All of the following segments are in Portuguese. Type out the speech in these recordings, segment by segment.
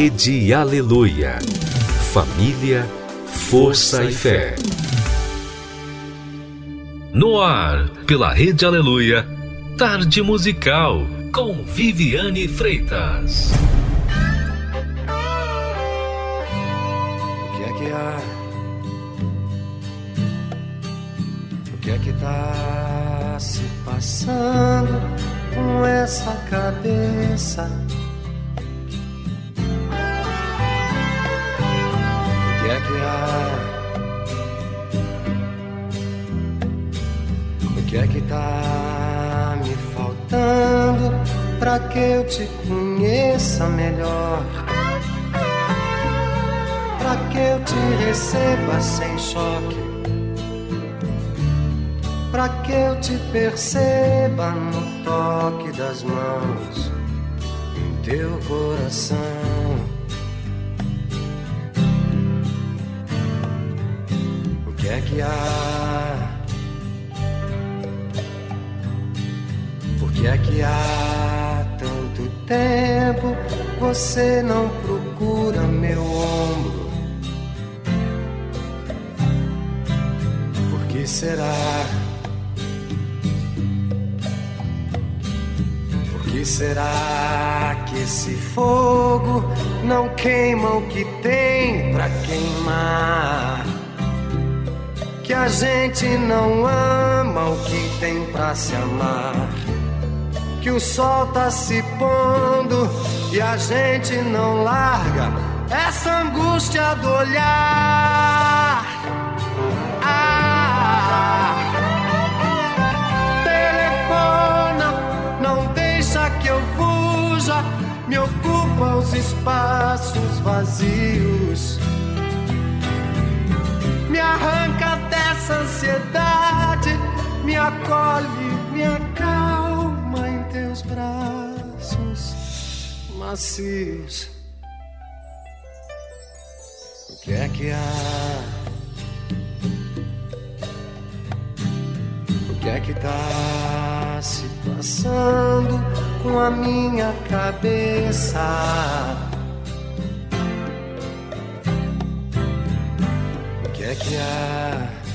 Rede Aleluia. Família, força e fé. No ar, pela Rede Aleluia, Tarde Musical, com Viviane Freitas. O que é que há? O que é que tá se passando com essa cabeça? O que é que tá me faltando pra que eu te conheça melhor? Pra que eu te receba sem choque? Pra que eu te perceba no toque das mãos em teu coração? Que há? Por que é que há tanto tempo você não procura meu ombro? Por que será? Por que será que esse fogo não queima o que tem pra queimar? Que a gente não ama o que tem pra se amar. Que o sol tá se pondo e a gente não larga essa angústia do olhar. Ah, telefona, não deixa que eu fuja, me ocupa os espaços vazios me arranca dessa ansiedade, me acolhe, me acalma em teus braços macios. O que é que há? O que é que tá se passando com a minha cabeça? É que há?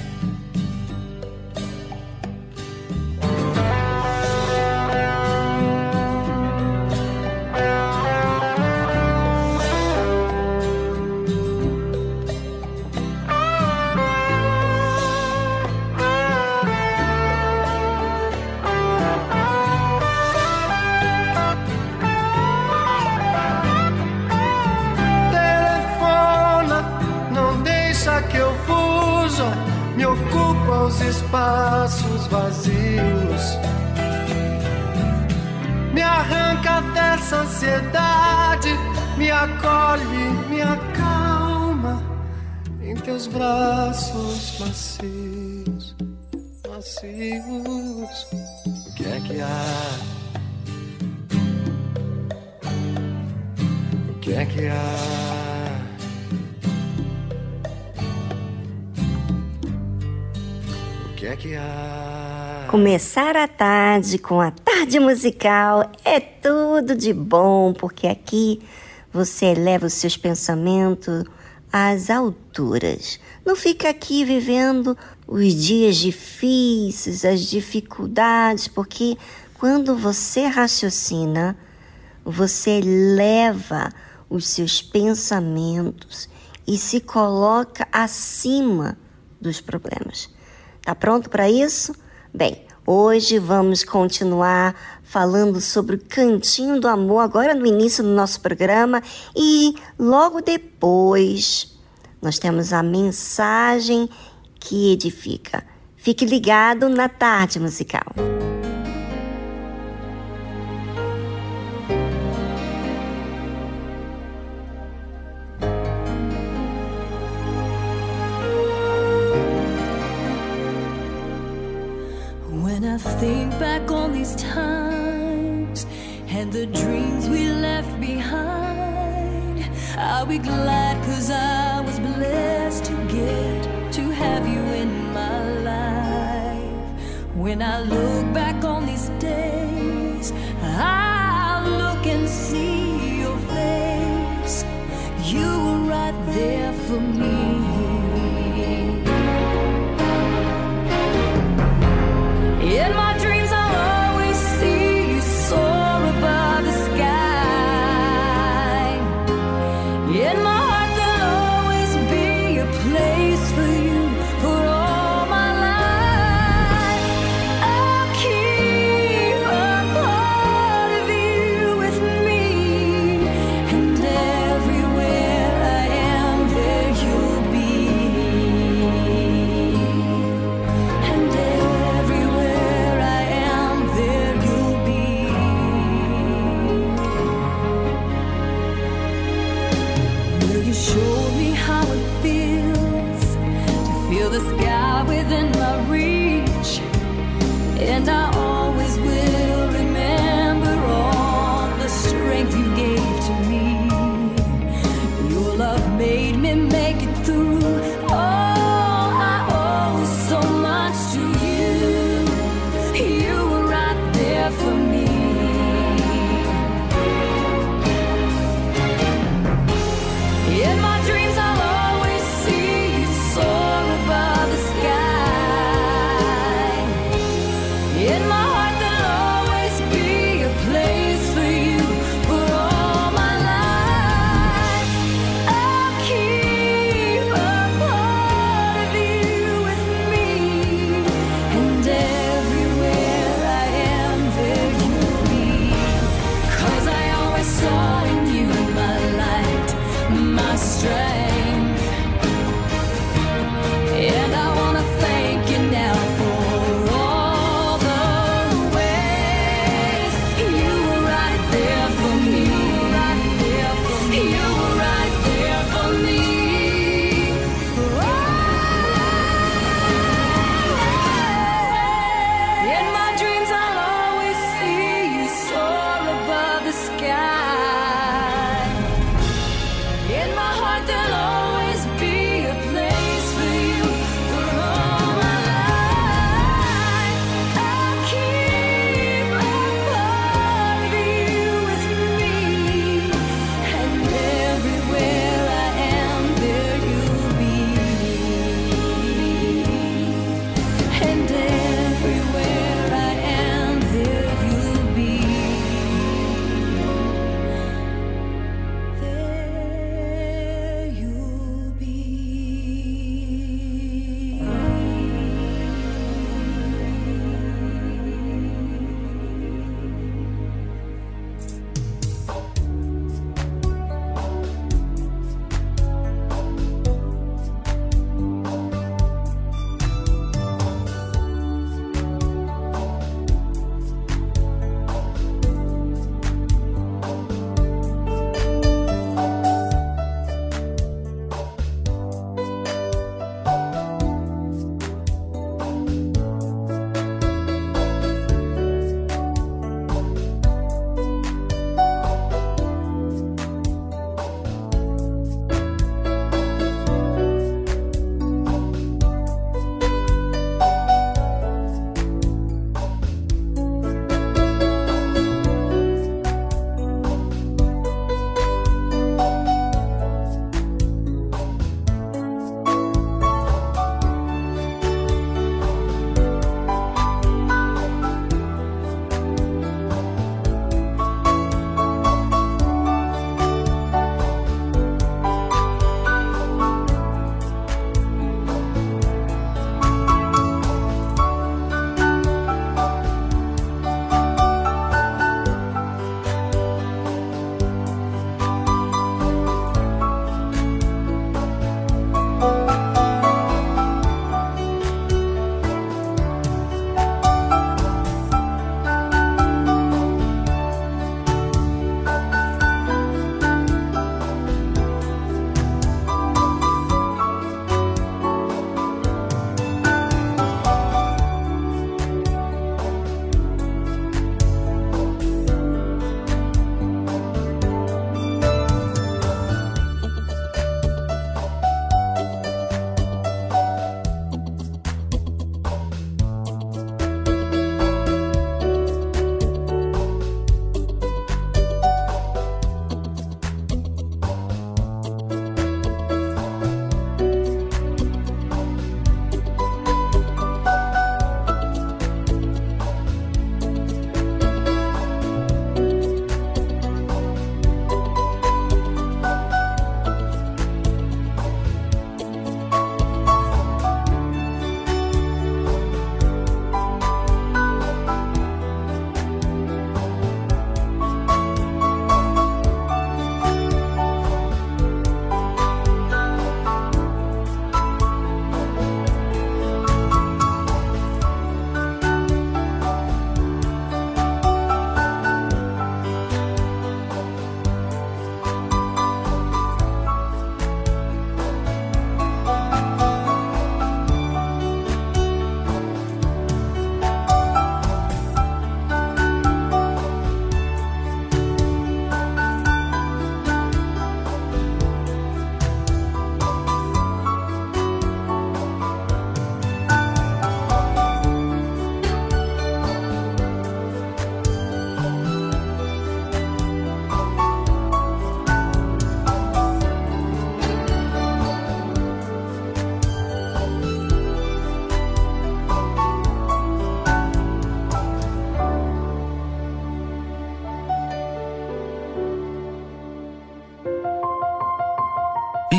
Espaços vazios. Me arranca dessa ansiedade, me acolhe, me acalma em teus braços macios, macios. O que é que há? O que é que há? Que é que há? Começar a tarde com a tarde musical é tudo de bom, porque aqui você eleva os seus pensamentos às alturas. Não fica aqui vivendo os dias difíceis, as dificuldades, porque quando você raciocina, você leva os seus pensamentos e se coloca acima dos problemas. Tá pronto para isso? Bem, hoje vamos continuar falando sobre o Cantinho do Amor, agora no início do nosso programa, e logo depois nós temos a mensagem que edifica. Fique ligado na tarde musical. I'll be glad cause I was blessed to get to have you in my life. When I look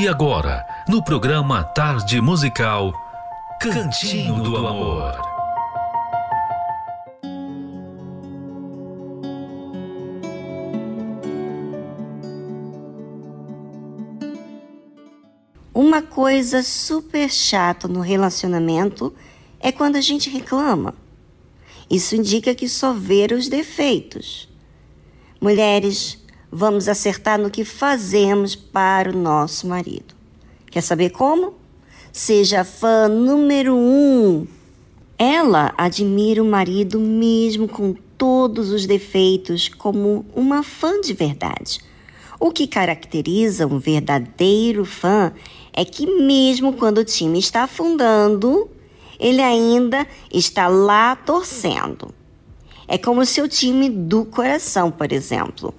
E agora, no programa Tarde Musical, Cantinho do Amor. Uma coisa super chata no relacionamento é quando a gente reclama. Isso indica que só vê os defeitos. Mulheres, vamos acertar no que fazemos para o nosso marido. Quer saber como? Seja fã número um. Ela admira o marido mesmo com todos os defeitos como uma fã de verdade. O que caracteriza um verdadeiro fã é que, mesmo quando o time está afundando, ele ainda está lá torcendo. É como o seu time do coração, por exemplo.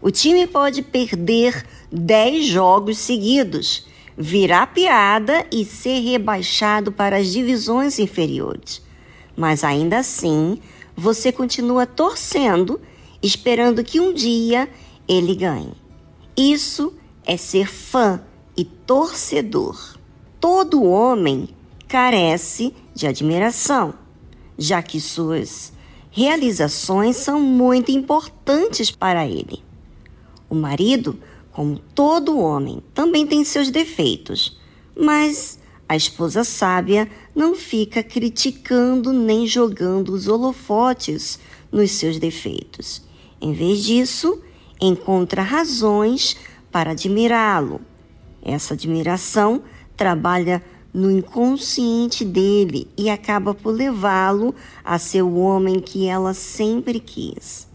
O time pode perder 10 jogos seguidos, virar piada e ser rebaixado para as divisões inferiores. Mas ainda assim, você continua torcendo, esperando que um dia ele ganhe. Isso é ser fã e torcedor. Todo homem carece de admiração, já que suas realizações são muito importantes para ele. O marido, como todo homem, também tem seus defeitos, mas a esposa sábia não fica criticando nem jogando os holofotes nos seus defeitos. Em vez disso, encontra razões para admirá-lo. Essa admiração trabalha no inconsciente dele e acaba por levá-lo a ser o homem que ela sempre quis.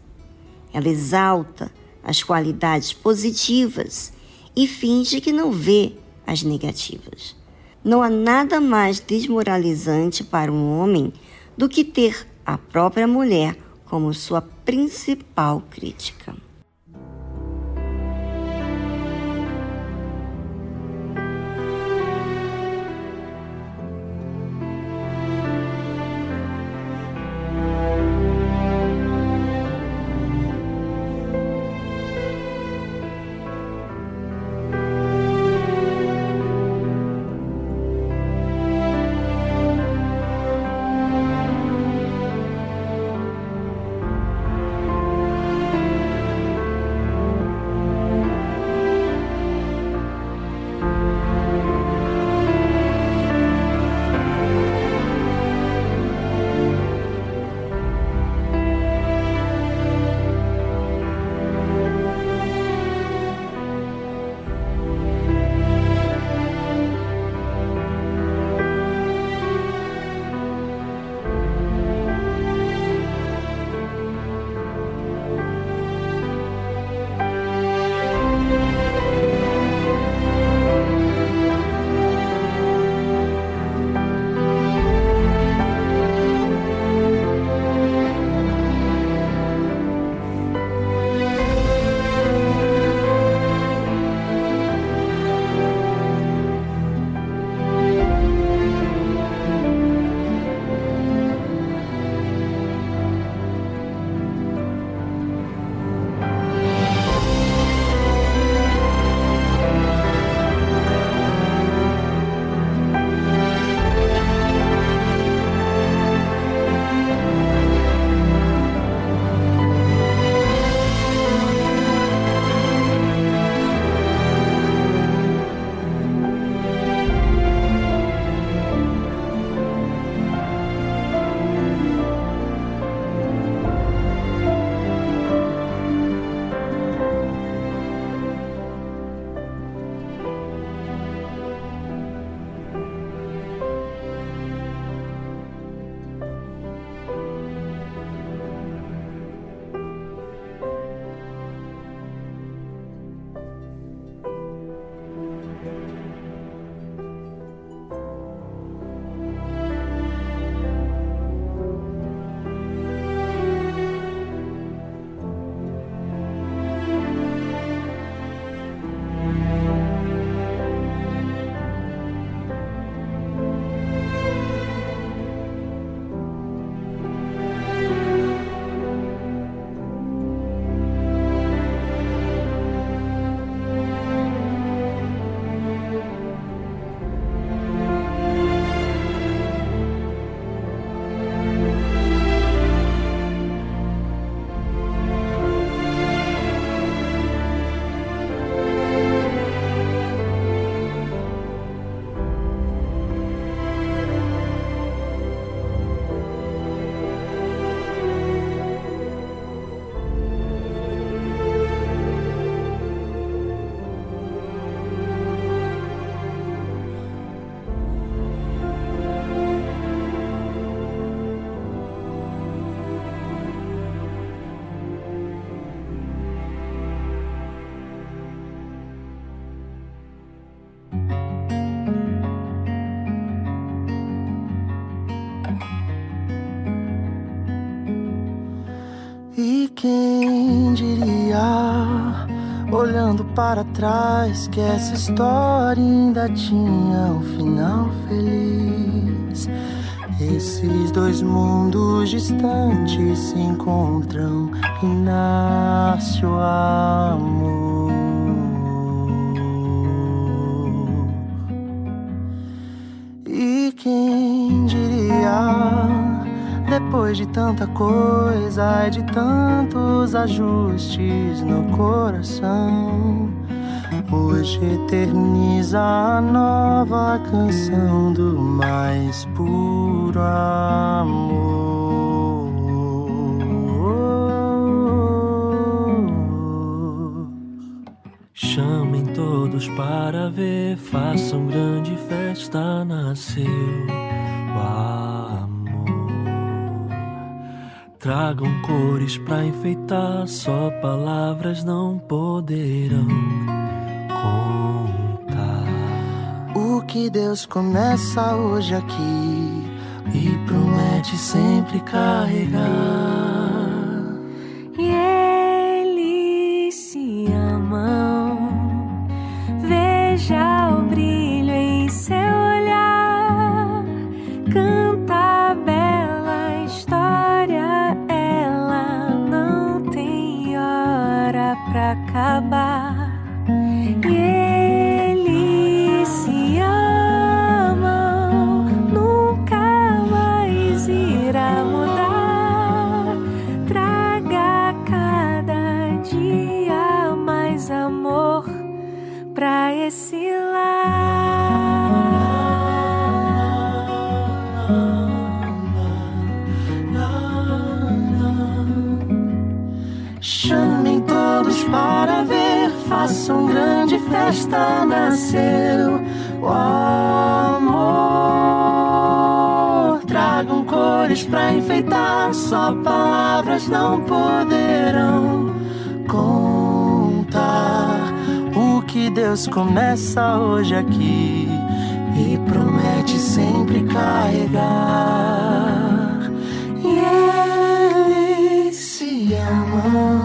Ela exalta as qualidades positivas e finge que não vê as negativas. Não há nada mais desmoralizante para um homem do que ter a própria mulher como sua principal crítica. Para trás, que essa história ainda tinha um final feliz. Esses dois mundos distantes se encontram e nasce o amor. E quem diria, depois de tanta coisa e de tantos ajustes no coração, Hoje eterniza a nova canção do mais puro amor. Chamem todos para ver, façam grande festa, nasceu o amor. Tragam cores para enfeitar, só palavras não Deus começa hoje aqui e promete sempre carregar. Façam grande festa, nasceu o amor. Tragam cores pra enfeitar, só palavras não poderão contar o que Deus começa hoje aqui e promete sempre carregar. E eles se amam.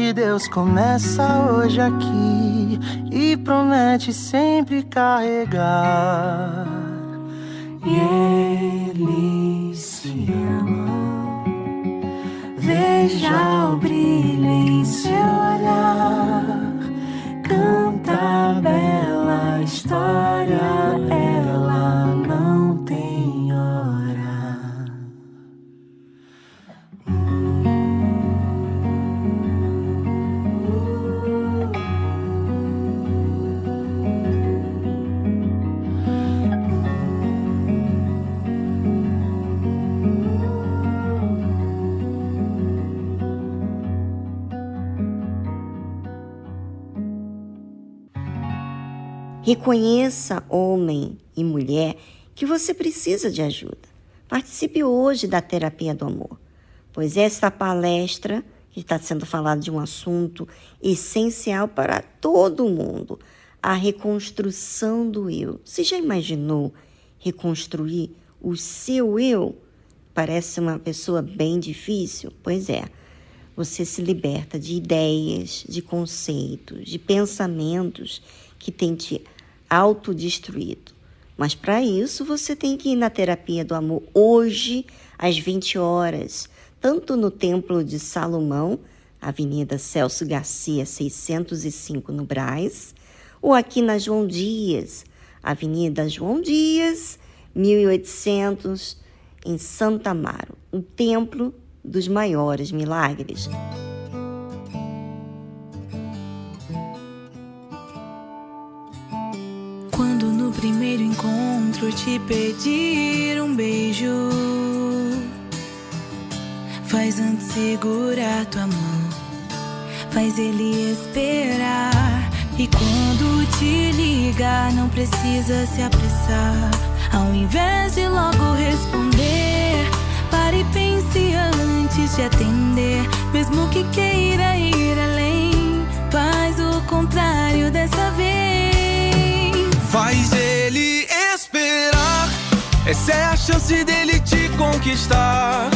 Que Deus começa hoje aqui e promete sempre carregar. E eles se amam. Veja o brilho em seu olhar. Canta a bela história. Ela Reconheça, homem e mulher, que você precisa de ajuda. Participe hoje da terapia do amor, pois esta palestra está sendo falado de um assunto essencial para todo mundo, a reconstrução do eu. Você já imaginou reconstruir o seu eu? Parece uma pessoa bem difícil? Pois é. Você se liberta de ideias, de conceitos, de pensamentos que têm te autodestruído. Mas para isso você tem que ir na terapia do amor hoje às 20 horas, tanto no Templo de Salomão, Avenida Celso Garcia, 605 no Braz, ou aqui na João Dias, Avenida João Dias, 1800 em Santa Amaro, o Templo dos Maiores Milagres. Primeiro encontro te pedir um beijo, faz antes segurar tua mão, faz ele esperar. E quando te ligar, não precisa se apressar. Ao invés de logo responder, pare e pense antes de atender. Mesmo que queira ir além, faz o contrário dessa vez. Faz ele esperar. Essa é a chance dele te conquistar.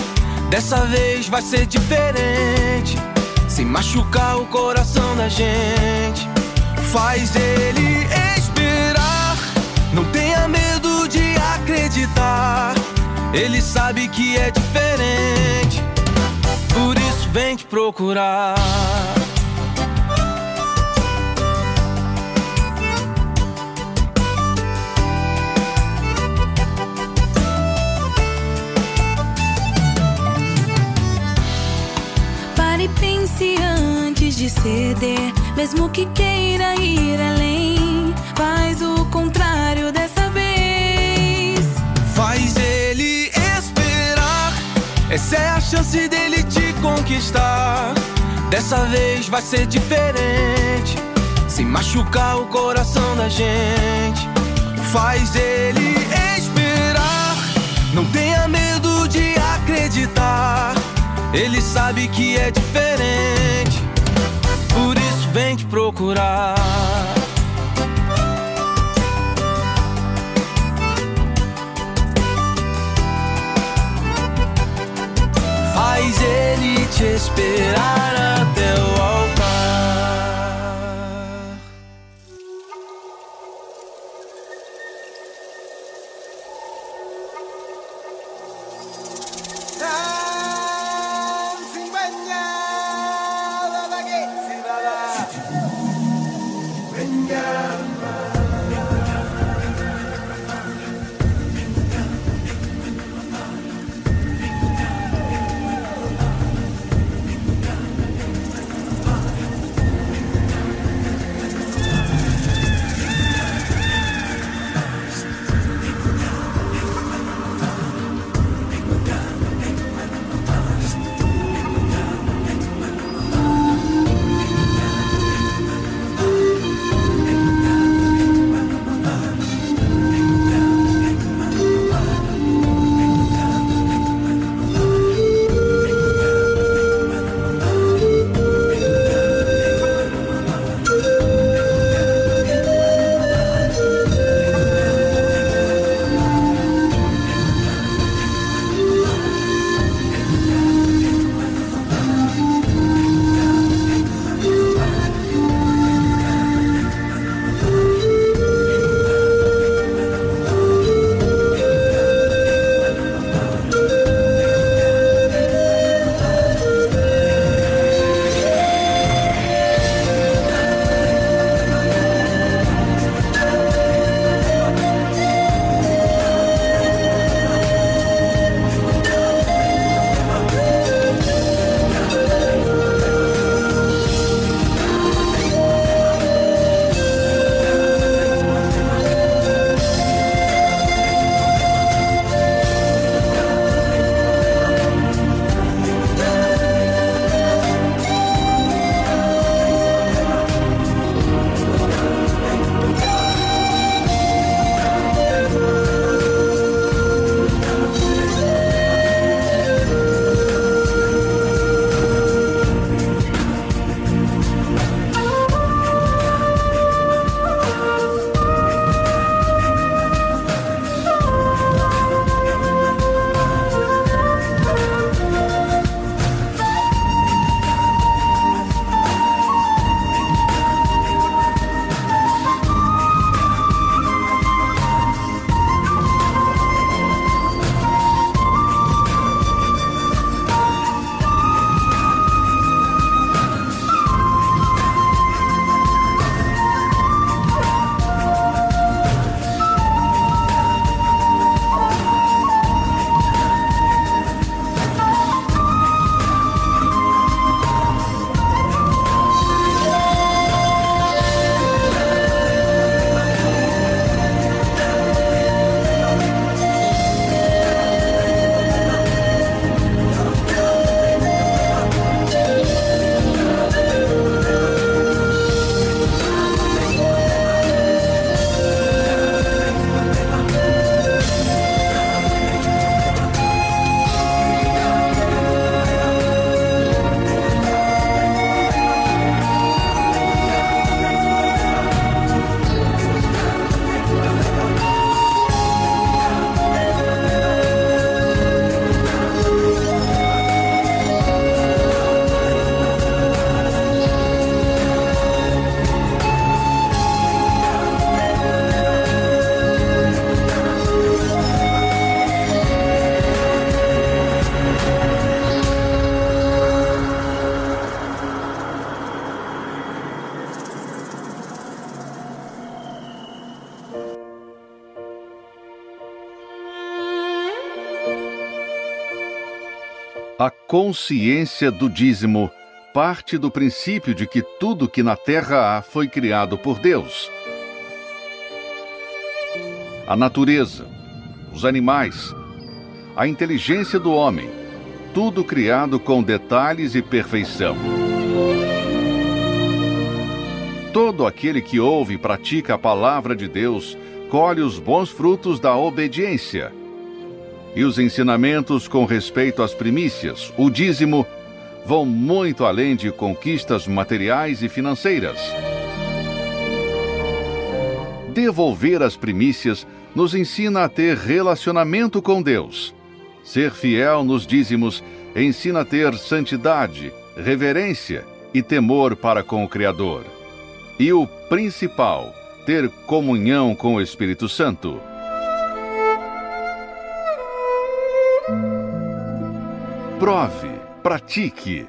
Dessa vez vai ser diferente. Sem machucar o coração da gente. Faz ele esperar. Não tenha medo de acreditar. Ele sabe que é diferente. Por isso vem te procurar. Pense antes de ceder. Mesmo que queira ir além, faz o contrário dessa vez. Faz ele esperar. Essa é a chance dele te conquistar. Dessa vez vai ser diferente. Sem machucar o coração da gente. Faz ele esperar. Não tenha medo de acreditar. Ele sabe que é diferente. Por isso vem te procurar. Faz ele te esperar até o consciência do dízimo parte do princípio de que tudo que na terra há foi criado por Deus. A natureza, os animais, a inteligência do homem, tudo criado com detalhes e perfeição. Todo aquele que ouve e pratica a palavra de Deus colhe os bons frutos da obediência. E os ensinamentos com respeito às primícias, o dízimo, vão muito além de conquistas materiais e financeiras. Devolver as primícias nos ensina a ter relacionamento com Deus. Ser fiel nos dízimos ensina a ter santidade, reverência e temor para com o Criador. E o principal, ter comunhão com o Espírito Santo. Prove, pratique,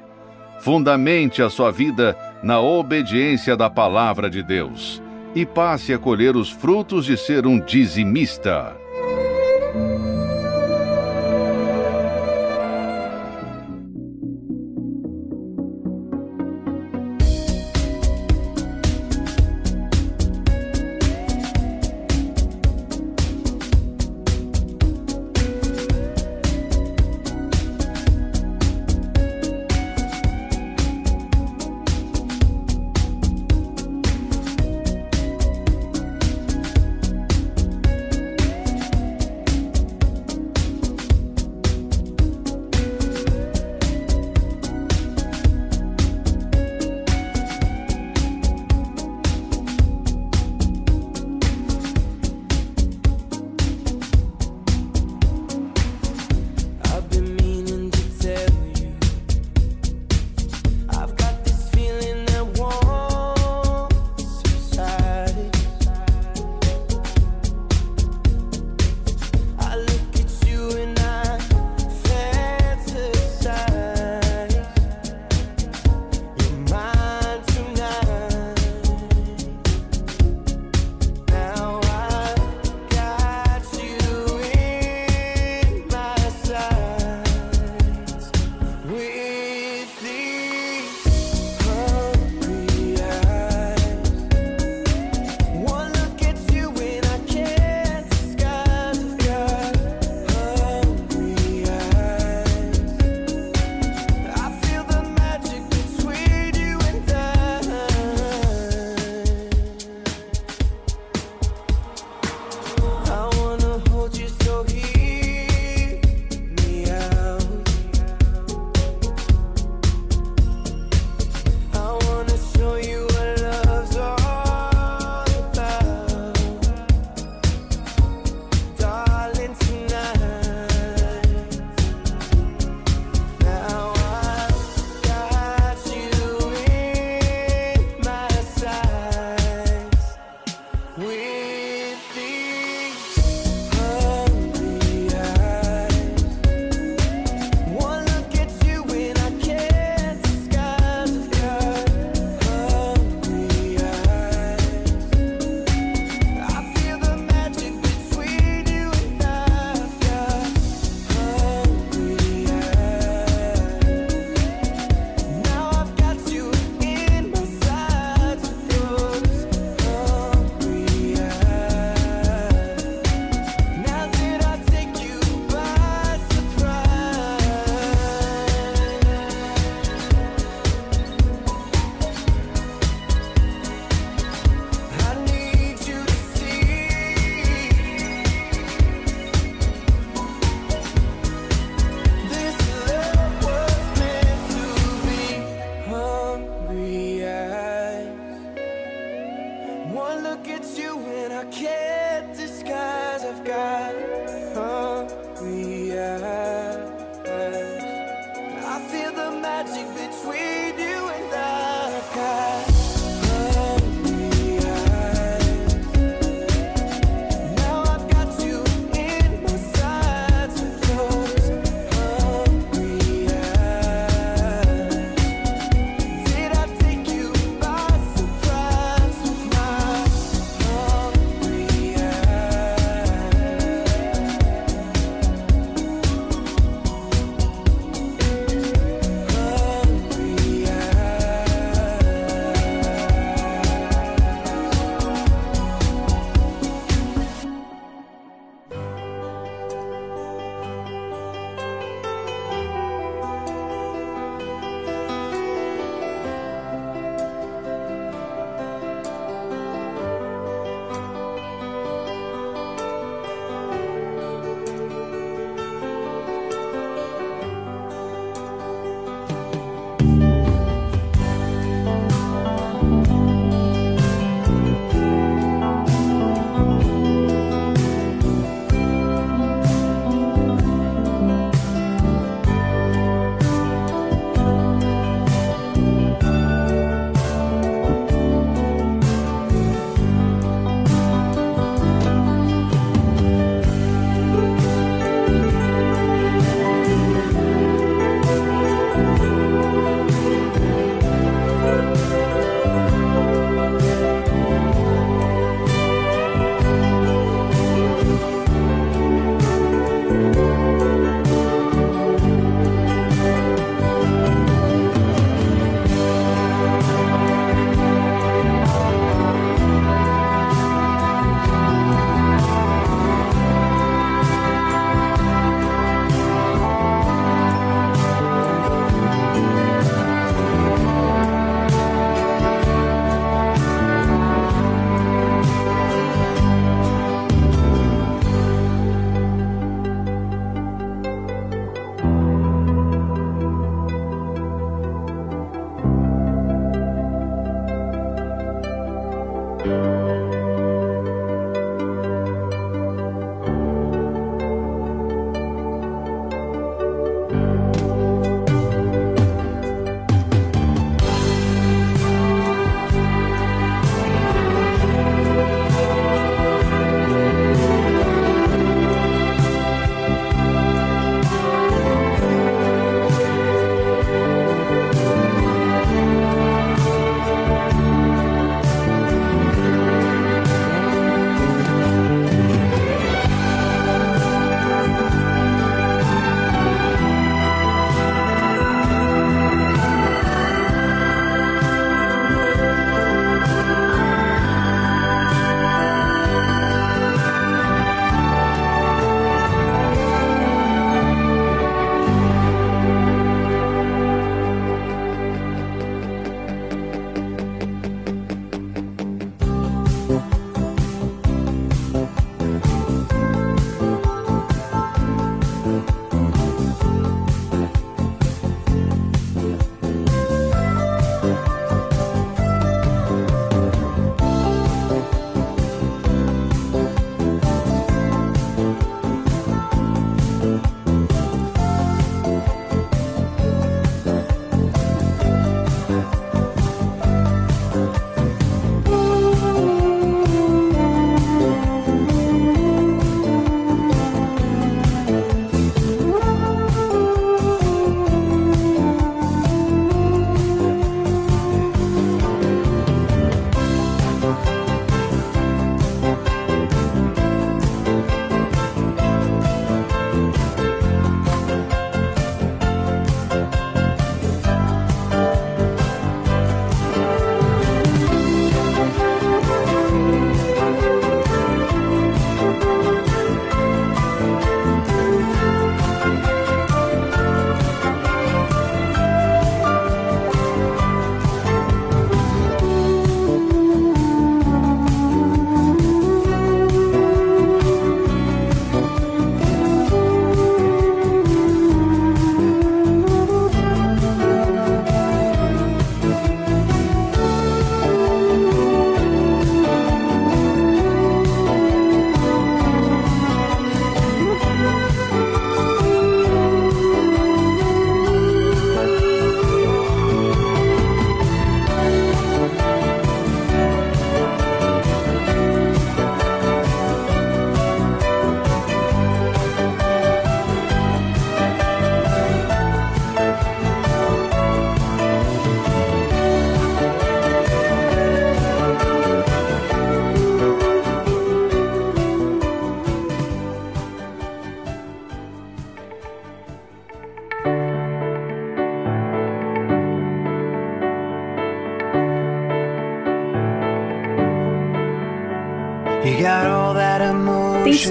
fundamente a sua vida na obediência da palavra de Deus e passe a colher os frutos de ser um dizimista.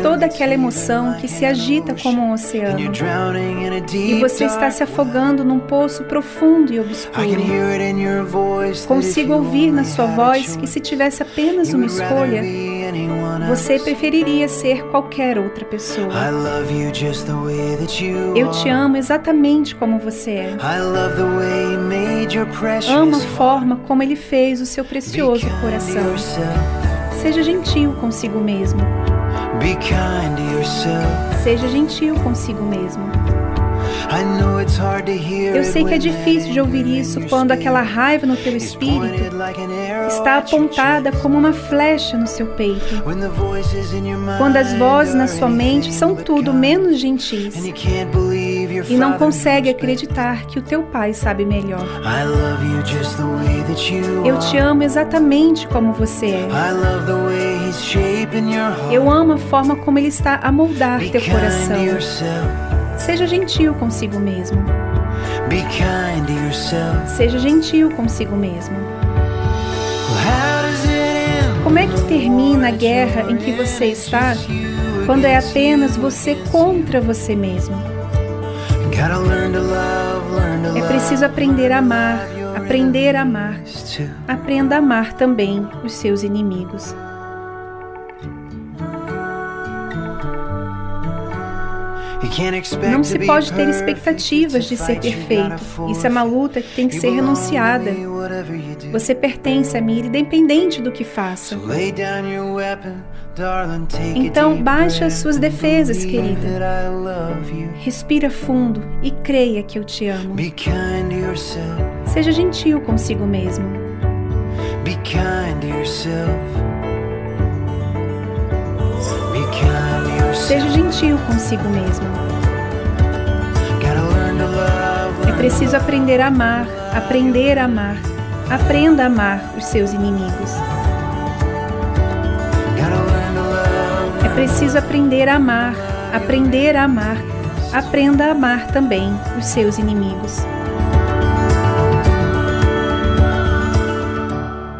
Toda aquela emoção que se agita como um oceano. E você está se afogando num poço profundo e obscuro. Consigo ouvir na sua voz que se tivesse apenas uma escolha, você preferiria ser qualquer outra pessoa. Eu te amo exatamente como você é. Amo a forma como ele fez o seu precioso coração. Seja gentil consigo mesmo. Seja gentil consigo mesmo. Eu sei que é difícil de ouvir isso quando aquela raiva no teu espírito está apontada como uma flecha no seu peito. Quando as vozes na sua mente são tudo menos gentis e não consegue acreditar que o teu pai sabe melhor. Eu te amo exatamente como você é. Eu amo a forma como ele está a moldar teu coração. Seja gentil consigo mesmo. Seja gentil consigo mesmo. Como é que termina a guerra em que você está quando é apenas você contra você mesmo? É preciso aprender a amar, aprender a amar. Aprenda a amar também os seus inimigos. Não se pode ter expectativas de ser perfeito. Isso é uma luta que tem que ser renunciada. Você pertence a mim, independente do que faça. Então, baixe as suas defesas, querida. Respira fundo e creia que eu te amo. Seja gentil consigo mesmo. Be kind to yourself. Seja gentil consigo mesmo. É preciso aprender a amar, aprender a amar. Aprenda a amar os seus inimigos. É preciso aprender a amar, aprender a amar. Aprenda a amar também os seus inimigos.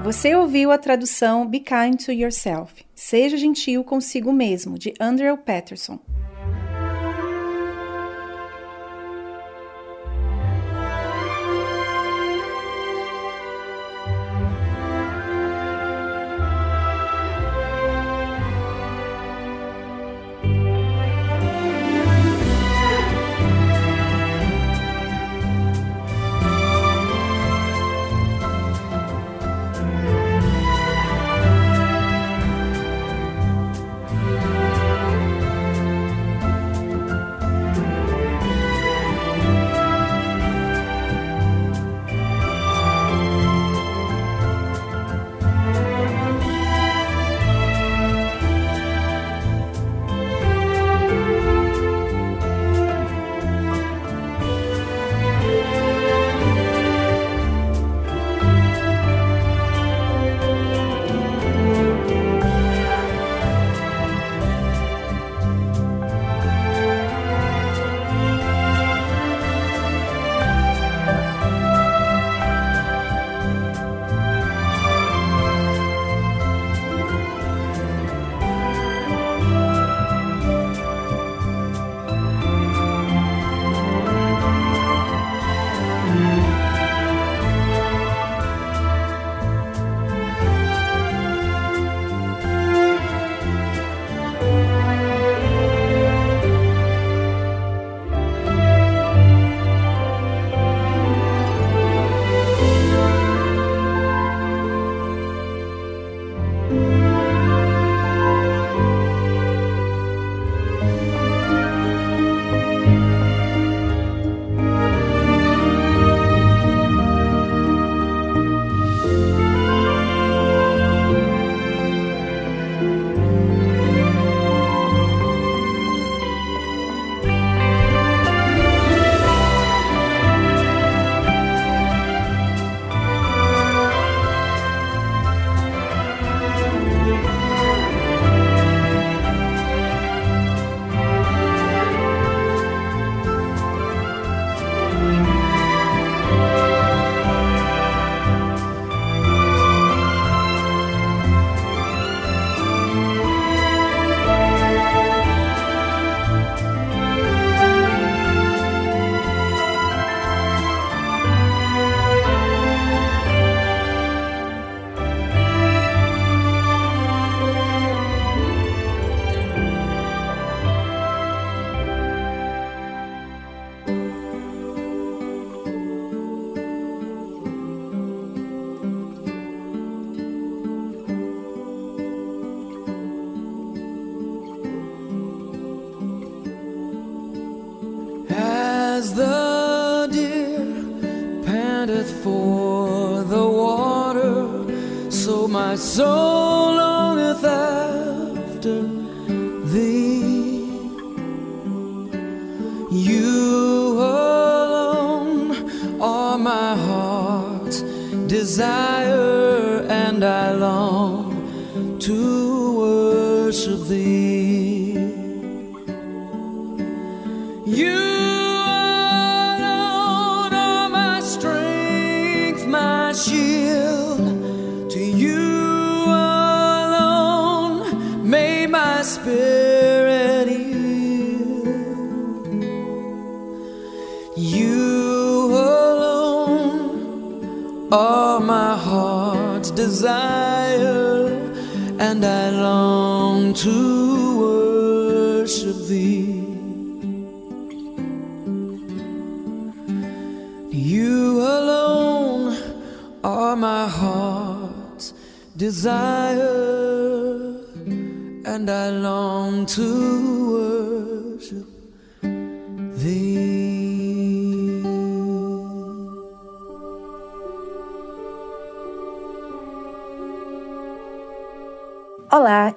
Você ouviu a tradução Be Kind to Yourself. Seja gentil consigo mesmo, de Andrew Patterson.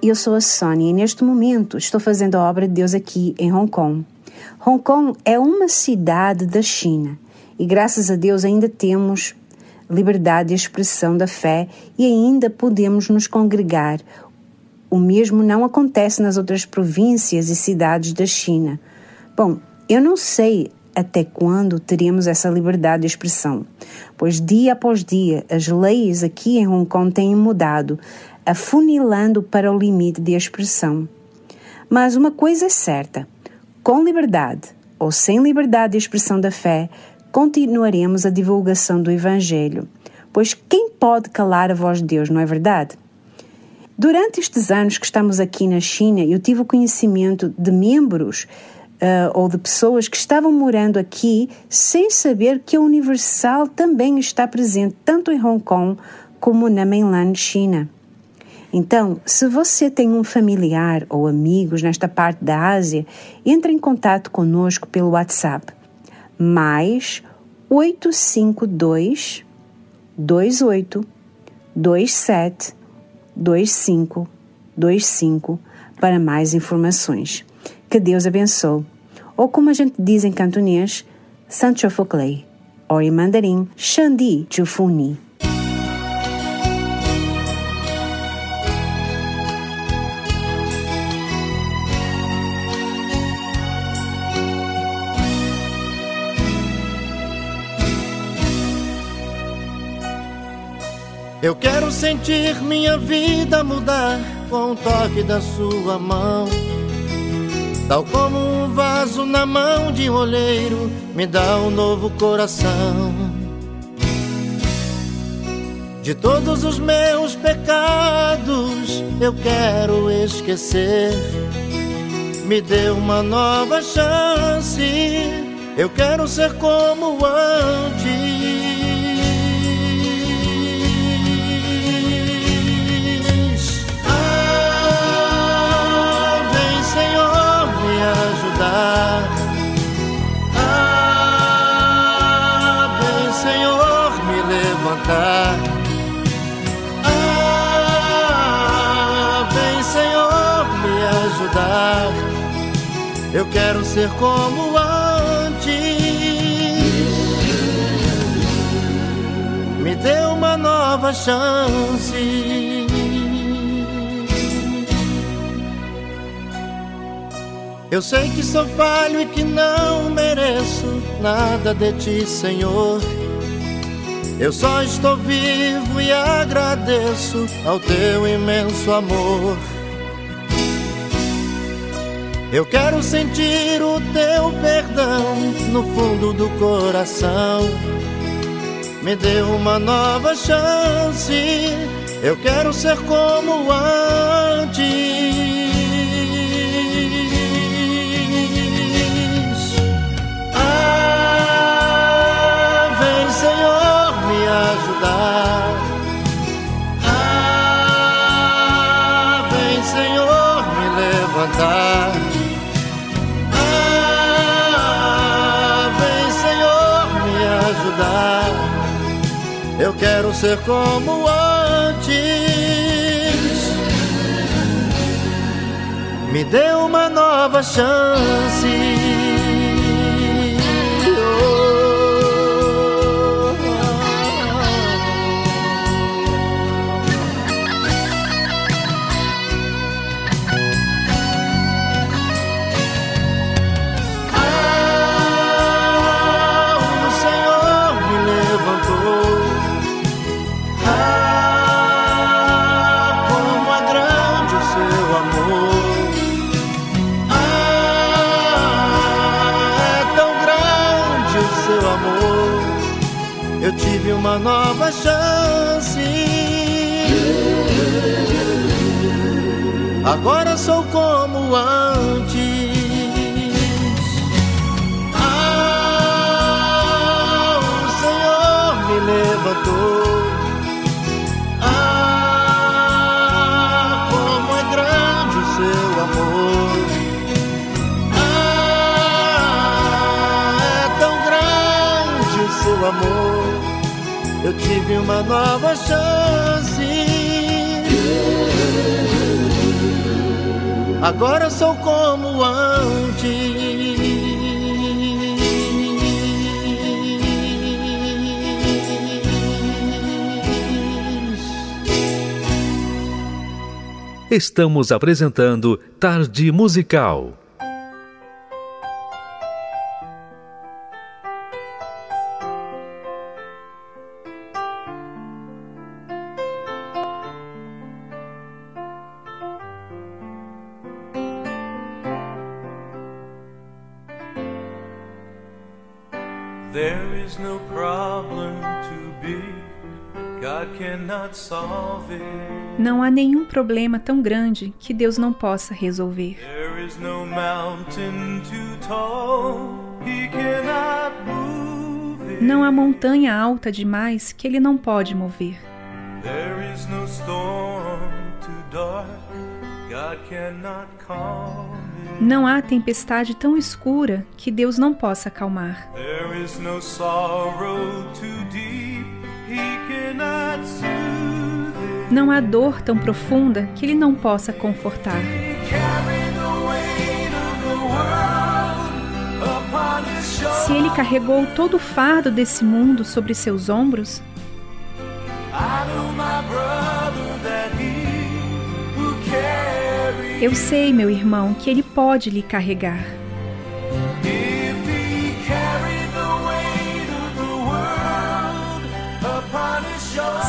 Eu sou a Sónia e neste momento estou fazendo a obra de Deus aqui em Hong Kong. Hong Kong é uma cidade da China e graças a Deus ainda temos liberdade de expressão da fé e ainda podemos nos congregar. O mesmo não acontece nas outras províncias e cidades da China. Bom, eu não sei até quando teremos essa liberdade de expressão, pois dia após dia as leis aqui em Hong Kong têm mudado, afunilando para o limite de expressão. Mas uma coisa é certa: com liberdade ou sem liberdade de expressão da fé, continuaremos a divulgação do Evangelho, pois quem pode calar a voz de Deus, não é verdade? Durante estes anos que estamos aqui na China, eu tive o conhecimento de membros uh, ou de pessoas que estavam morando aqui sem saber que a Universal também está presente tanto em Hong Kong como na mainland China. Então, se você tem um familiar ou amigos nesta parte da Ásia, entre em contato conosco pelo WhatsApp mais 852 28 27 25 25 para mais informações. Que Deus abençoe. Ou como a gente diz em cantonês, Sancho Foclei, ou em mandarim, Xandi Chufuni. Eu quero sentir minha vida mudar com o toque da sua mão. Tal como um vaso na mão de um olheiro, me dá um novo coração. De todos os meus pecados, eu quero esquecer. Me dê uma nova chance, eu quero ser como antes. Ah, vem Senhor me levantar. Ah, vem Senhor me ajudar. Eu quero ser como antes. Me dê uma nova chance. Eu sei que sou falho e que não mereço nada de ti, Senhor. Eu só estou vivo e agradeço ao teu imenso amor. Eu quero sentir o teu perdão no fundo do coração. Me dê uma nova chance. Eu quero ser como antes. ajudar. Ah, vem, Senhor, me levantar. Ah, vem, Senhor, me ajudar. Eu quero ser como antes. Me dê uma nova chance. Agora sou como antes. Ah, o Senhor me levantou. Ah, como é grande o seu amor. Ah, é tão grande o seu amor eu tive uma nova chance. Agora sou como antes. Estamos apresentando Tarde Musical. Problema tão grande que Deus não possa resolver. Não há montanha alta demais que Ele não pode mover. Não há tempestade tão escura que Deus não possa acalmar. There is no sorrow too deep he cannot soothe. Não há dor tão profunda que ele não possa confortar. Se ele carregou todo o fardo desse mundo sobre seus ombros, eu sei, meu irmão, que ele pode lhe carregar.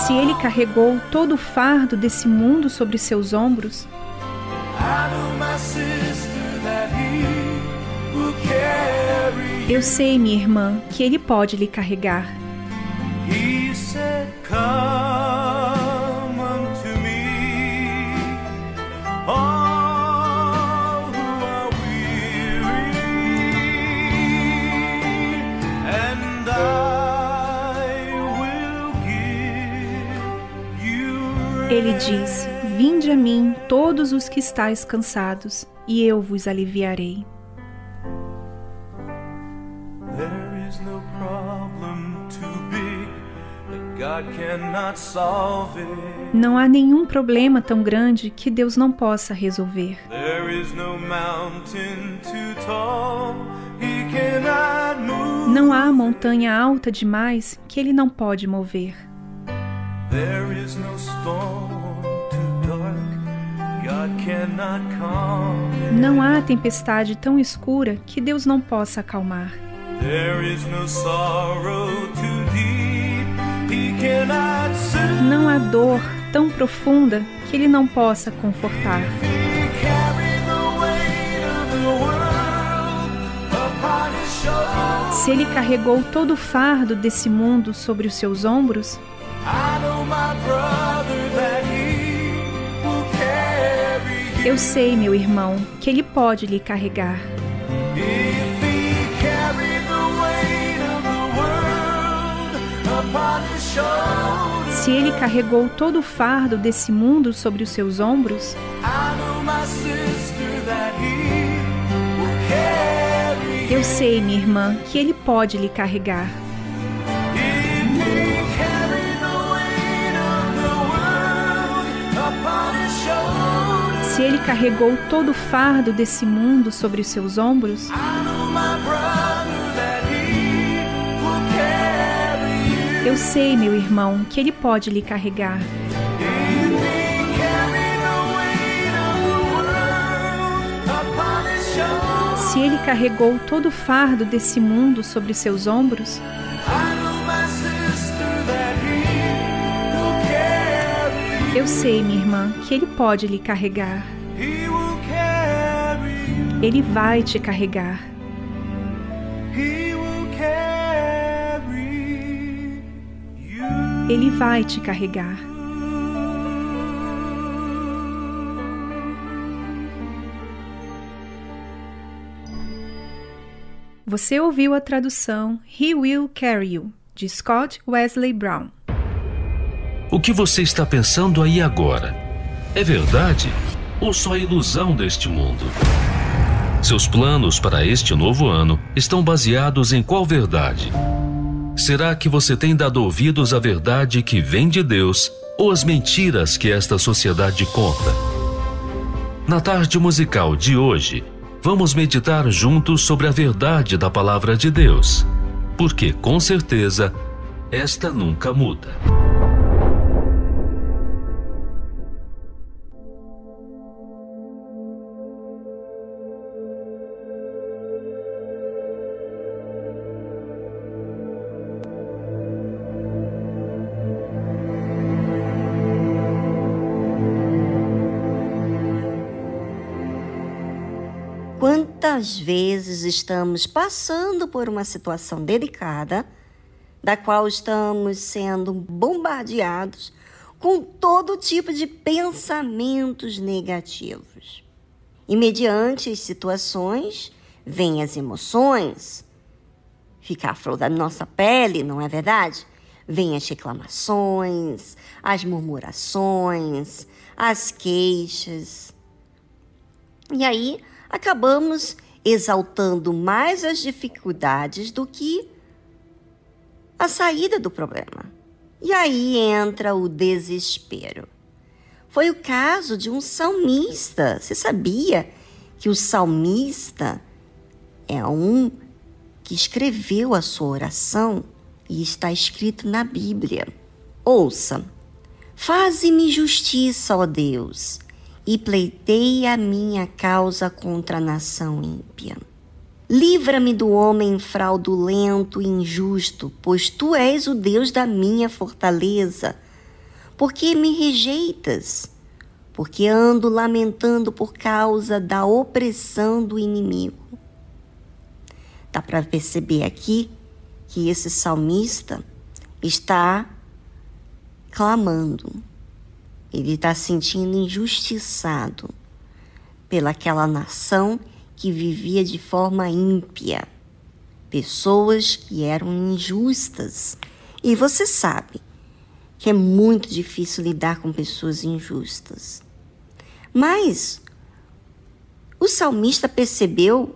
Se ele carregou todo o fardo desse mundo sobre seus ombros, eu sei, minha irmã, que ele pode lhe carregar. Disse: Vinde a mim, todos os que estáis cansados, e eu vos aliviarei. Não há nenhum problema tão grande que Deus não possa resolver. Não há montanha alta demais que Ele não pode mover. Não há tempestade tão escura que Deus não possa acalmar. Não há dor tão profunda que Ele não possa confortar. Se Ele carregou todo o fardo desse mundo sobre os seus ombros, eu sei, meu irmão, que ele pode lhe carregar. Se ele carregou todo o fardo desse mundo sobre os seus ombros, eu sei, minha irmã, que ele pode lhe carregar. Se ele carregou todo o fardo desse mundo sobre os seus ombros, eu sei, meu irmão, que ele pode lhe carregar. Se ele carregou todo o fardo desse mundo sobre seus ombros, eu sei, minha irmã, que ele pode lhe carregar. Ele vai te carregar. Ele vai te carregar. Você ouviu a tradução He Will Carry You, de Scott Wesley Brown. O que você está pensando aí agora? É verdade ou só ilusão deste mundo? Seus planos para este novo ano estão baseados em qual verdade? Será que você tem dado ouvidos à verdade que vem de Deus ou às mentiras que esta sociedade conta? Na tarde musical de hoje, vamos meditar juntos sobre a verdade da palavra de Deus, porque com certeza esta nunca muda. Quantas vezes estamos passando por uma situação delicada, da qual estamos sendo bombardeados com todo tipo de pensamentos negativos. E mediante as situações, vêm as emoções, fica a flor da nossa pele, não é verdade? Vêm as reclamações, as murmurações, as queixas. E aí acabamos exaltando mais as dificuldades do que a saída do problema. E aí entra o desespero. Foi o caso de um salmista. Você sabia que o salmista é um que escreveu a sua oração e está escrito na Bíblia. Ouça: Faze-me justiça, ó Deus e pleitei a minha causa contra a nação ímpia. Livra-me do homem fraudulento e injusto, pois tu és o Deus da minha fortaleza. Por que me rejeitas? Porque ando lamentando por causa da opressão do inimigo. Dá para perceber aqui que esse salmista está clamando ele está se sentindo injustiçado pelaquela nação que vivia de forma ímpia, pessoas que eram injustas. E você sabe que é muito difícil lidar com pessoas injustas. Mas o salmista percebeu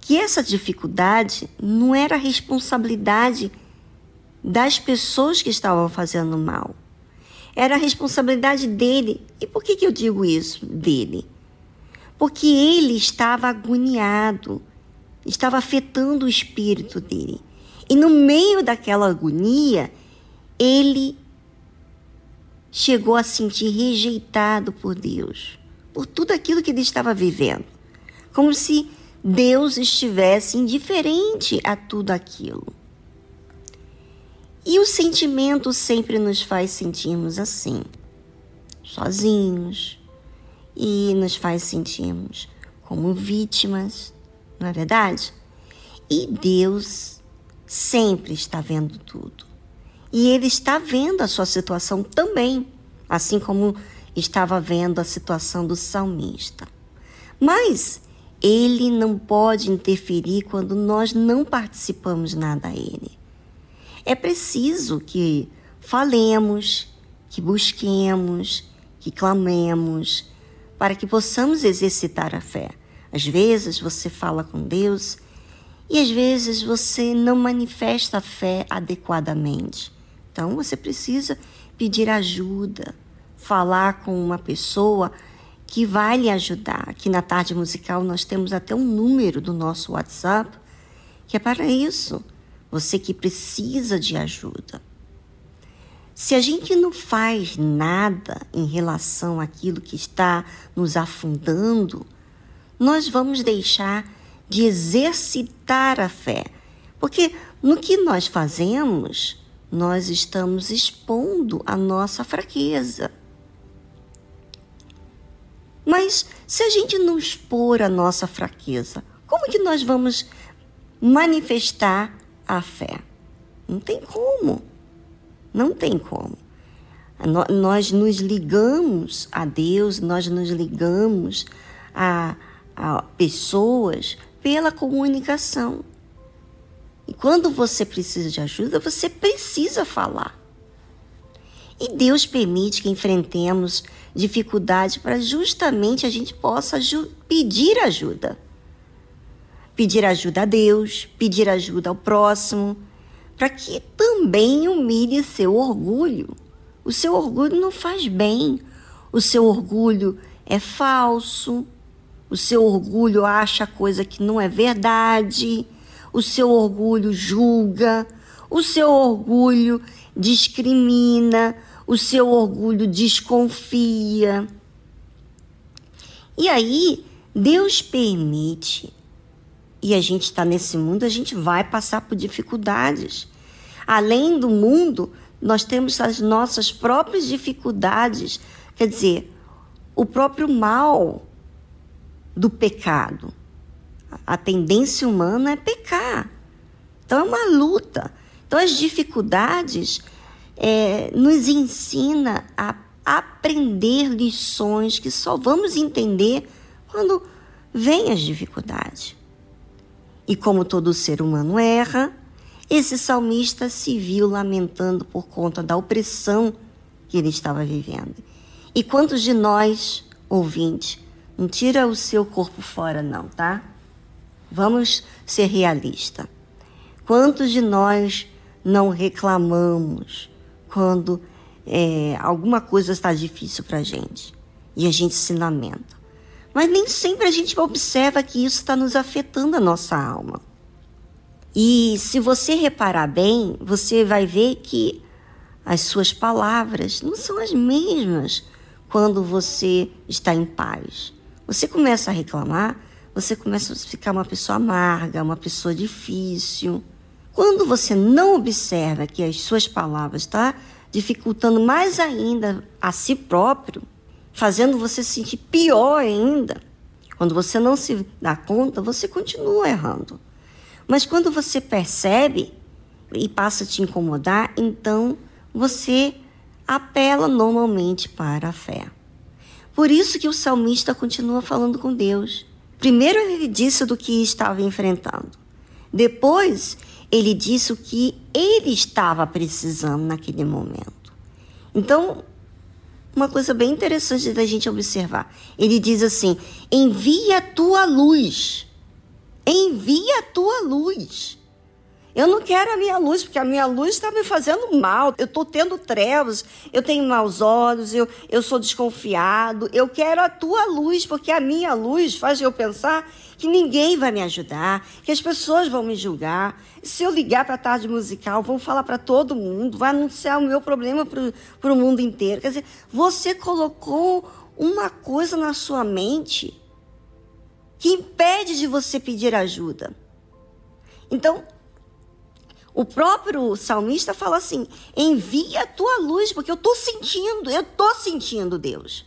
que essa dificuldade não era responsabilidade das pessoas que estavam fazendo mal era a responsabilidade dele. E por que, que eu digo isso dele? Porque ele estava agoniado, estava afetando o espírito dele. E no meio daquela agonia, ele chegou a sentir rejeitado por Deus, por tudo aquilo que ele estava vivendo. Como se Deus estivesse indiferente a tudo aquilo. E o sentimento sempre nos faz sentirmos assim, sozinhos, e nos faz sentirmos como vítimas, não é verdade? E Deus sempre está vendo tudo. E Ele está vendo a sua situação também, assim como estava vendo a situação do salmista. Mas Ele não pode interferir quando nós não participamos nada a Ele. É preciso que falemos, que busquemos, que clamemos, para que possamos exercitar a fé. Às vezes você fala com Deus e às vezes você não manifesta a fé adequadamente. Então você precisa pedir ajuda, falar com uma pessoa que vai lhe ajudar. Aqui na tarde musical nós temos até um número do nosso WhatsApp que é para isso. Você que precisa de ajuda. Se a gente não faz nada em relação àquilo que está nos afundando, nós vamos deixar de exercitar a fé. Porque no que nós fazemos, nós estamos expondo a nossa fraqueza. Mas se a gente não expor a nossa fraqueza, como que nós vamos manifestar a fé? Não tem como. Não tem como. Nós nos ligamos a Deus, nós nos ligamos a, a pessoas pela comunicação. E quando você precisa de ajuda, você precisa falar. E Deus permite que enfrentemos dificuldades para justamente a gente possa pedir ajuda. Pedir ajuda a Deus, pedir ajuda ao próximo, para que também humilhe seu orgulho. O seu orgulho não faz bem, o seu orgulho é falso, o seu orgulho acha coisa que não é verdade, o seu orgulho julga, o seu orgulho discrimina, o seu orgulho desconfia. E aí, Deus permite, e a gente está nesse mundo, a gente vai passar por dificuldades. Além do mundo, nós temos as nossas próprias dificuldades, quer dizer, o próprio mal do pecado. A tendência humana é pecar. Então é uma luta. Então as dificuldades é, nos ensina a aprender lições que só vamos entender quando vêm as dificuldades. E como todo ser humano erra, esse salmista se viu lamentando por conta da opressão que ele estava vivendo. E quantos de nós, ouvintes, não tira o seu corpo fora, não, tá? Vamos ser realistas. Quantos de nós não reclamamos quando é, alguma coisa está difícil para a gente e a gente se lamenta? Mas nem sempre a gente observa que isso está nos afetando a nossa alma. E se você reparar bem, você vai ver que as suas palavras não são as mesmas quando você está em paz. Você começa a reclamar, você começa a ficar uma pessoa amarga, uma pessoa difícil. Quando você não observa que as suas palavras estão tá dificultando mais ainda a si próprio, fazendo você se sentir pior ainda. Quando você não se dá conta, você continua errando. Mas quando você percebe e passa a te incomodar, então você apela normalmente para a fé. Por isso que o salmista continua falando com Deus. Primeiro ele disse do que estava enfrentando. Depois ele disse o que ele estava precisando naquele momento. Então, uma coisa bem interessante da gente observar. Ele diz assim: envia a tua luz. Envia a tua luz. Eu não quero a minha luz, porque a minha luz está me fazendo mal. Eu estou tendo trevas, eu tenho maus olhos, eu, eu sou desconfiado. Eu quero a tua luz, porque a minha luz faz eu pensar que ninguém vai me ajudar, que as pessoas vão me julgar. Se eu ligar para a tarde musical, vão falar para todo mundo, vai anunciar o meu problema para o mundo inteiro. Quer dizer, você colocou uma coisa na sua mente que impede de você pedir ajuda. Então, o próprio salmista fala assim: envia a tua luz, porque eu estou sentindo, eu estou sentindo Deus.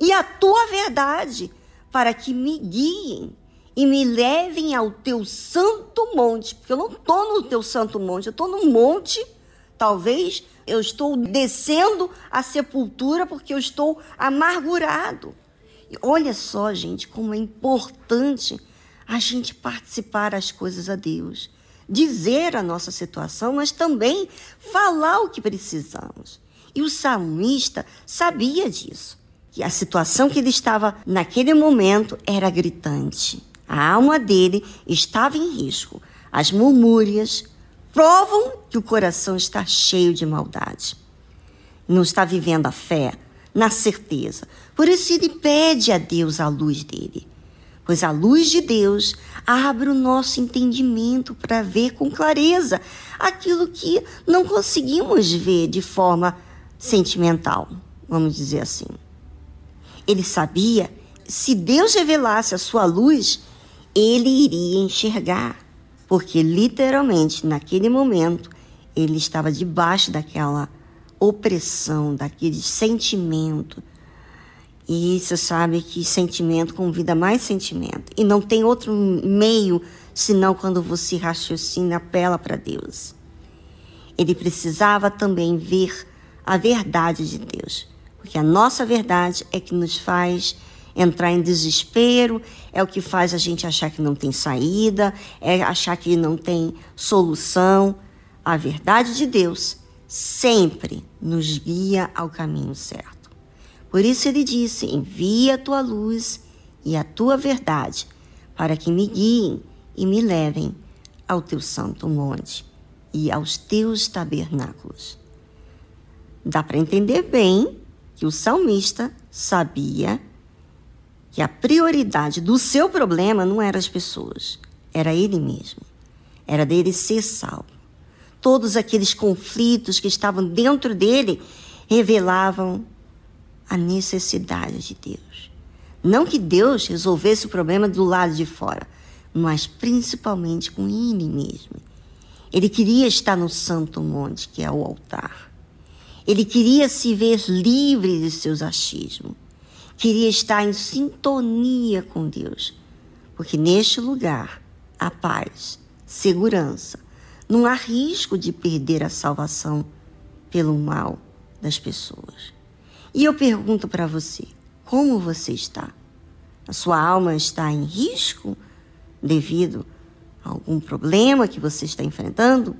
E a tua verdade, para que me guiem e me levem ao teu santo monte, porque eu não estou no teu santo monte, eu estou no monte, talvez eu estou descendo a sepultura porque eu estou amargurado. E olha só, gente, como é importante a gente participar das coisas a Deus, dizer a nossa situação, mas também falar o que precisamos. E o salmista sabia disso que a situação que ele estava naquele momento era gritante. A alma dele estava em risco. As murmúrias provam que o coração está cheio de maldade. Não está vivendo a fé, na certeza. Por isso ele pede a Deus a luz dele. Pois a luz de Deus abre o nosso entendimento para ver com clareza aquilo que não conseguimos ver de forma sentimental, vamos dizer assim. Ele sabia, se Deus revelasse a sua luz, ele iria enxergar, porque literalmente naquele momento ele estava debaixo daquela opressão, daquele sentimento. E você sabe que sentimento convida mais sentimento. E não tem outro meio senão quando você raciocina, apela para Deus. Ele precisava também ver a verdade de Deus, porque a nossa verdade é que nos faz entrar em desespero, é o que faz a gente achar que não tem saída, é achar que não tem solução. A verdade de Deus sempre nos guia ao caminho certo. Por isso ele disse: Envia a tua luz e a tua verdade, para que me guiem e me levem ao teu santo monte e aos teus tabernáculos. Dá para entender bem que o salmista sabia que a prioridade do seu problema não era as pessoas, era ele mesmo. Era dele ser salvo todos aqueles conflitos que estavam dentro dele revelavam a necessidade de Deus. Não que Deus resolvesse o problema do lado de fora, mas principalmente com ele mesmo. Ele queria estar no santo monte, que é o altar. Ele queria se ver livre de seus achismos. Queria estar em sintonia com Deus. Porque neste lugar há paz, segurança, não há risco de perder a salvação pelo mal das pessoas. E eu pergunto para você: como você está? A sua alma está em risco devido a algum problema que você está enfrentando?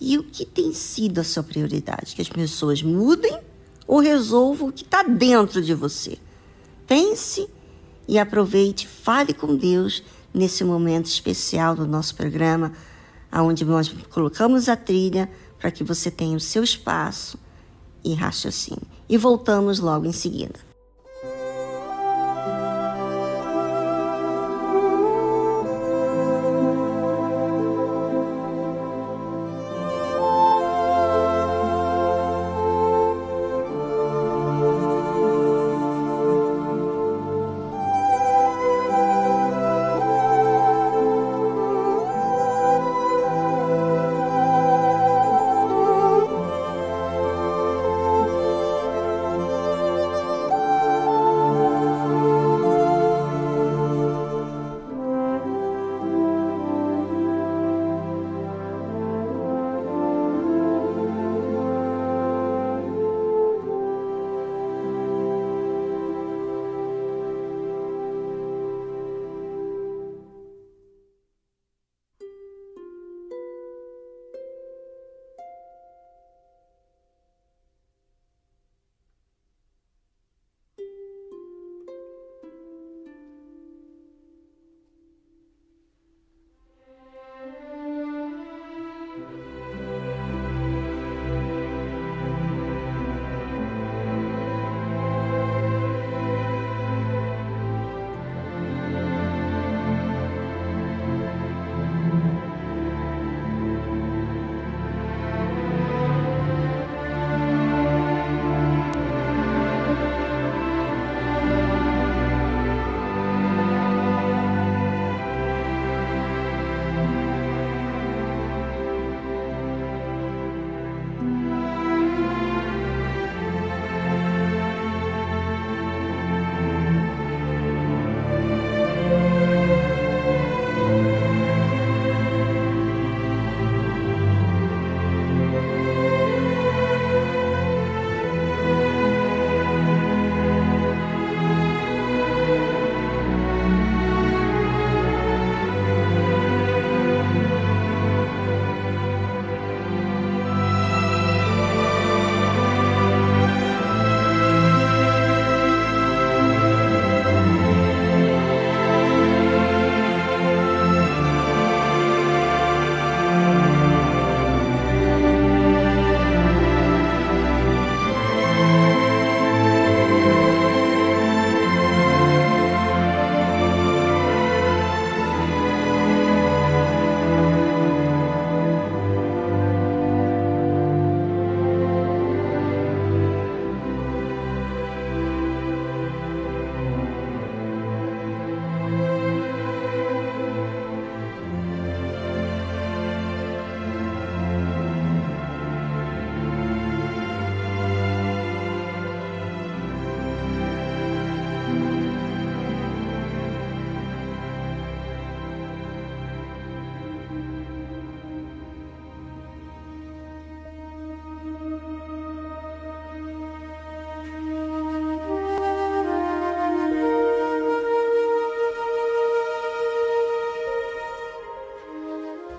E o que tem sido a sua prioridade? Que as pessoas mudem ou resolvam o que está dentro de você? Pense e aproveite, fale com Deus nesse momento especial do nosso programa aonde nós colocamos a trilha para que você tenha o seu espaço e raciocínio. E voltamos logo em seguida.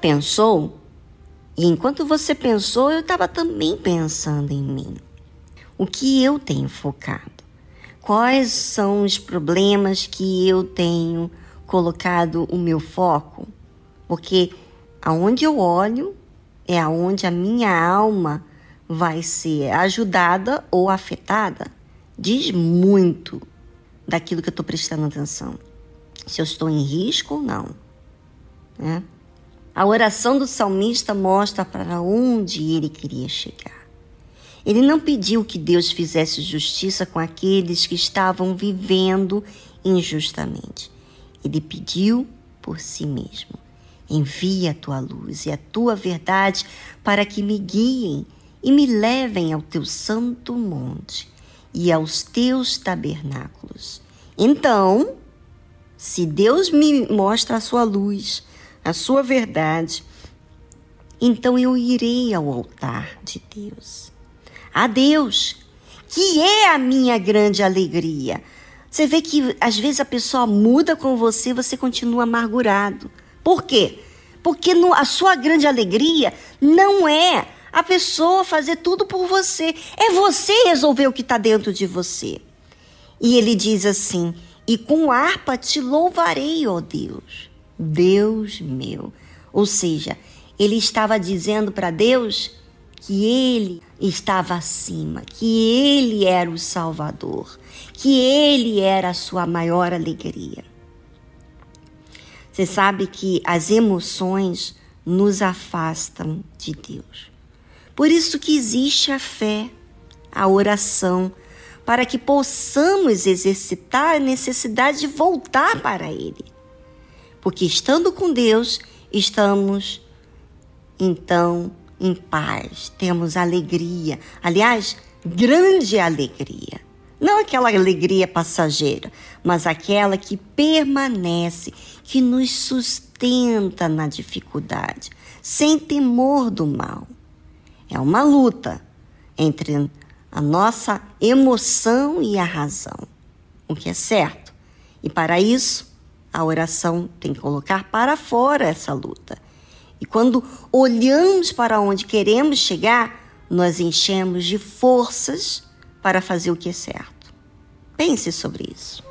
Pensou? E enquanto você pensou, eu estava também pensando em mim. O que eu tenho focado? Quais são os problemas que eu tenho colocado o meu foco? Porque aonde eu olho é aonde a minha alma vai ser ajudada ou afetada. Diz muito daquilo que eu estou prestando atenção. Se eu estou em risco ou não. Né? A oração do salmista mostra para onde ele queria chegar. Ele não pediu que Deus fizesse justiça com aqueles que estavam vivendo injustamente. Ele pediu por si mesmo. Envia a tua luz e a tua verdade para que me guiem e me levem ao teu santo monte e aos teus tabernáculos. Então, se Deus me mostra a sua luz, a sua verdade, então eu irei ao altar de Deus. A Deus, que é a minha grande alegria. Você vê que às vezes a pessoa muda com você, você continua amargurado. Por quê? Porque no, a sua grande alegria não é a pessoa fazer tudo por você, é você resolver o que está dentro de você. E ele diz assim: E com harpa te louvarei, ó Deus. Deus meu. Ou seja, ele estava dizendo para Deus que ele estava acima, que ele era o Salvador, que ele era a sua maior alegria. Você sabe que as emoções nos afastam de Deus. Por isso que existe a fé, a oração, para que possamos exercitar a necessidade de voltar para Ele. Porque estando com Deus, estamos então em paz, temos alegria. Aliás, grande alegria. Não aquela alegria passageira, mas aquela que permanece, que nos sustenta na dificuldade, sem temor do mal. É uma luta entre a nossa emoção e a razão, o que é certo. E para isso, a oração tem que colocar para fora essa luta. E quando olhamos para onde queremos chegar, nós enchemos de forças para fazer o que é certo. Pense sobre isso.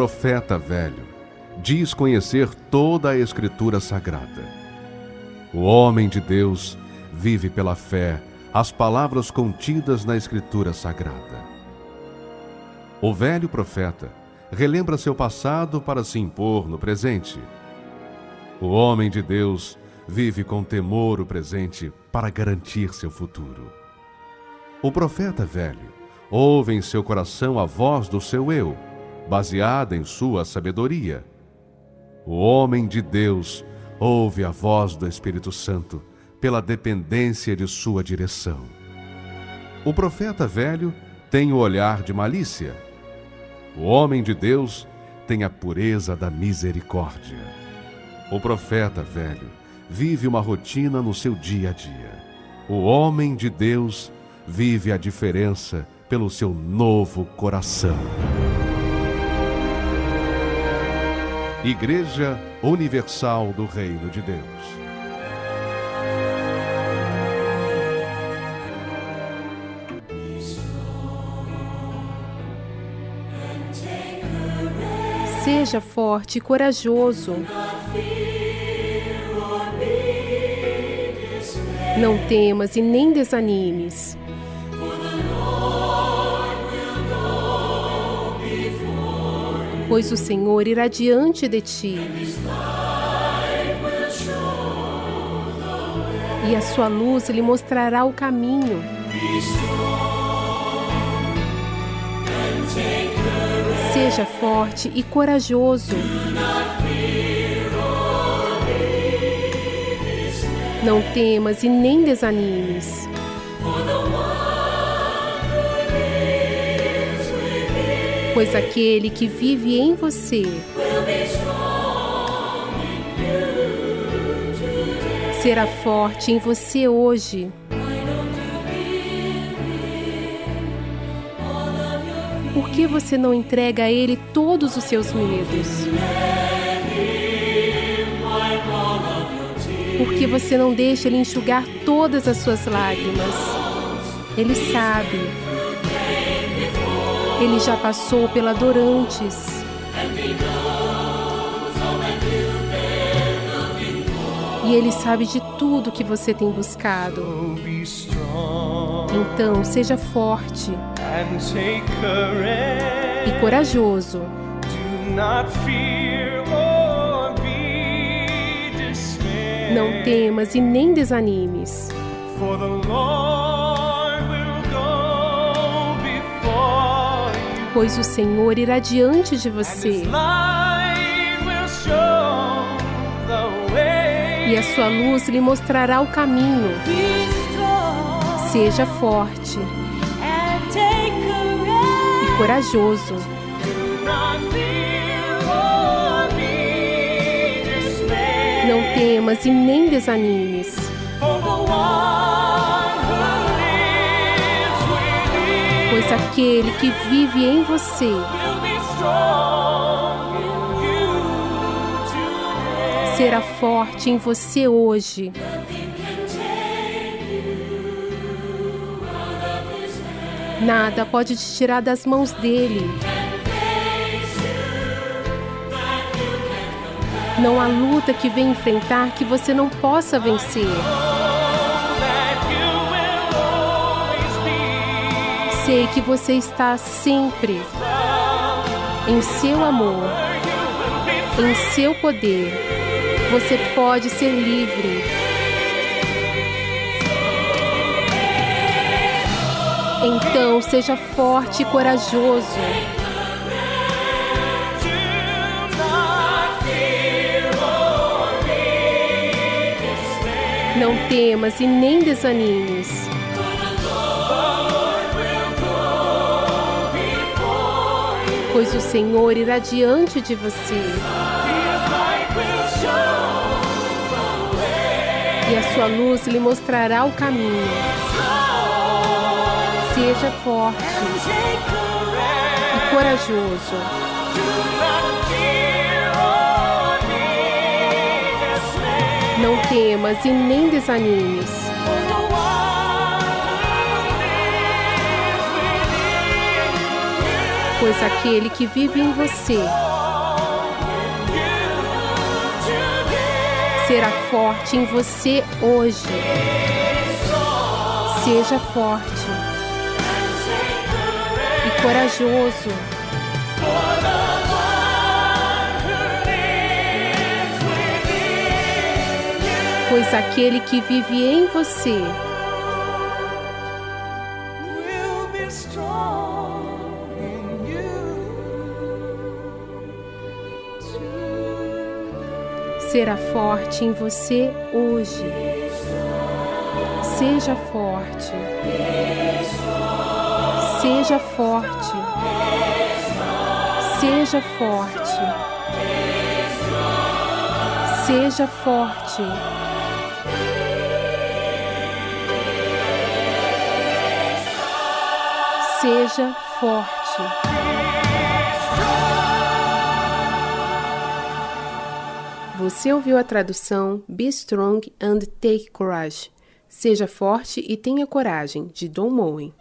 Profeta velho diz conhecer toda a Escritura Sagrada. O homem de Deus vive pela fé as palavras contidas na Escritura Sagrada. O velho profeta relembra seu passado para se impor no presente. O homem de Deus vive com temor o presente para garantir seu futuro. O profeta velho ouve em seu coração a voz do seu eu, baseada em sua sabedoria. O homem de Deus ouve a voz do Espírito Santo pela dependência de sua direção. O profeta velho tem o olhar de malícia. O homem de Deus tem a pureza da misericórdia. O profeta velho vive uma rotina no seu dia a dia. O homem de Deus vive a diferença pelo seu novo coração. Igreja Universal do Reino de Deus. Seja forte e corajoso. Não temas e nem desanimes. Pois o Senhor irá diante de ti. E a sua luz lhe mostrará o caminho. Seja forte e corajoso. Não temas e nem desanimes. Pois aquele que vive em você será forte em você hoje. Por que você não entrega a Ele todos os seus medos? Por que você não deixa Ele enxugar todas as suas lágrimas? Ele sabe. Ele já passou pela dor antes. E Ele sabe de tudo que você tem buscado. Então, seja forte e corajoso. Não temas e nem desanimes. Pois o Senhor irá diante de você. E a sua luz lhe mostrará o caminho. Seja forte e corajoso. Não temas e nem desanimes. Pois aquele que vive em você será forte em você hoje. Nada pode te tirar das mãos dele. Não há luta que vem enfrentar que você não possa vencer. Sei que você está sempre em seu amor, em seu poder. Você pode ser livre. Então seja forte e corajoso. Não temas e nem desanimes. Pois o Senhor irá diante de você. E a sua luz lhe mostrará o caminho. Seja forte e corajoso. Não temas e nem desanimes. Pois aquele que vive em você será forte em você hoje. Seja forte e corajoso. Pois aquele que vive em você será forte em você hoje. Seja forte. Seja forte. Seja forte. Seja forte. Seja forte. Você ouviu a tradução Be Strong and Take Courage. Seja forte e tenha coragem, de Don Moen.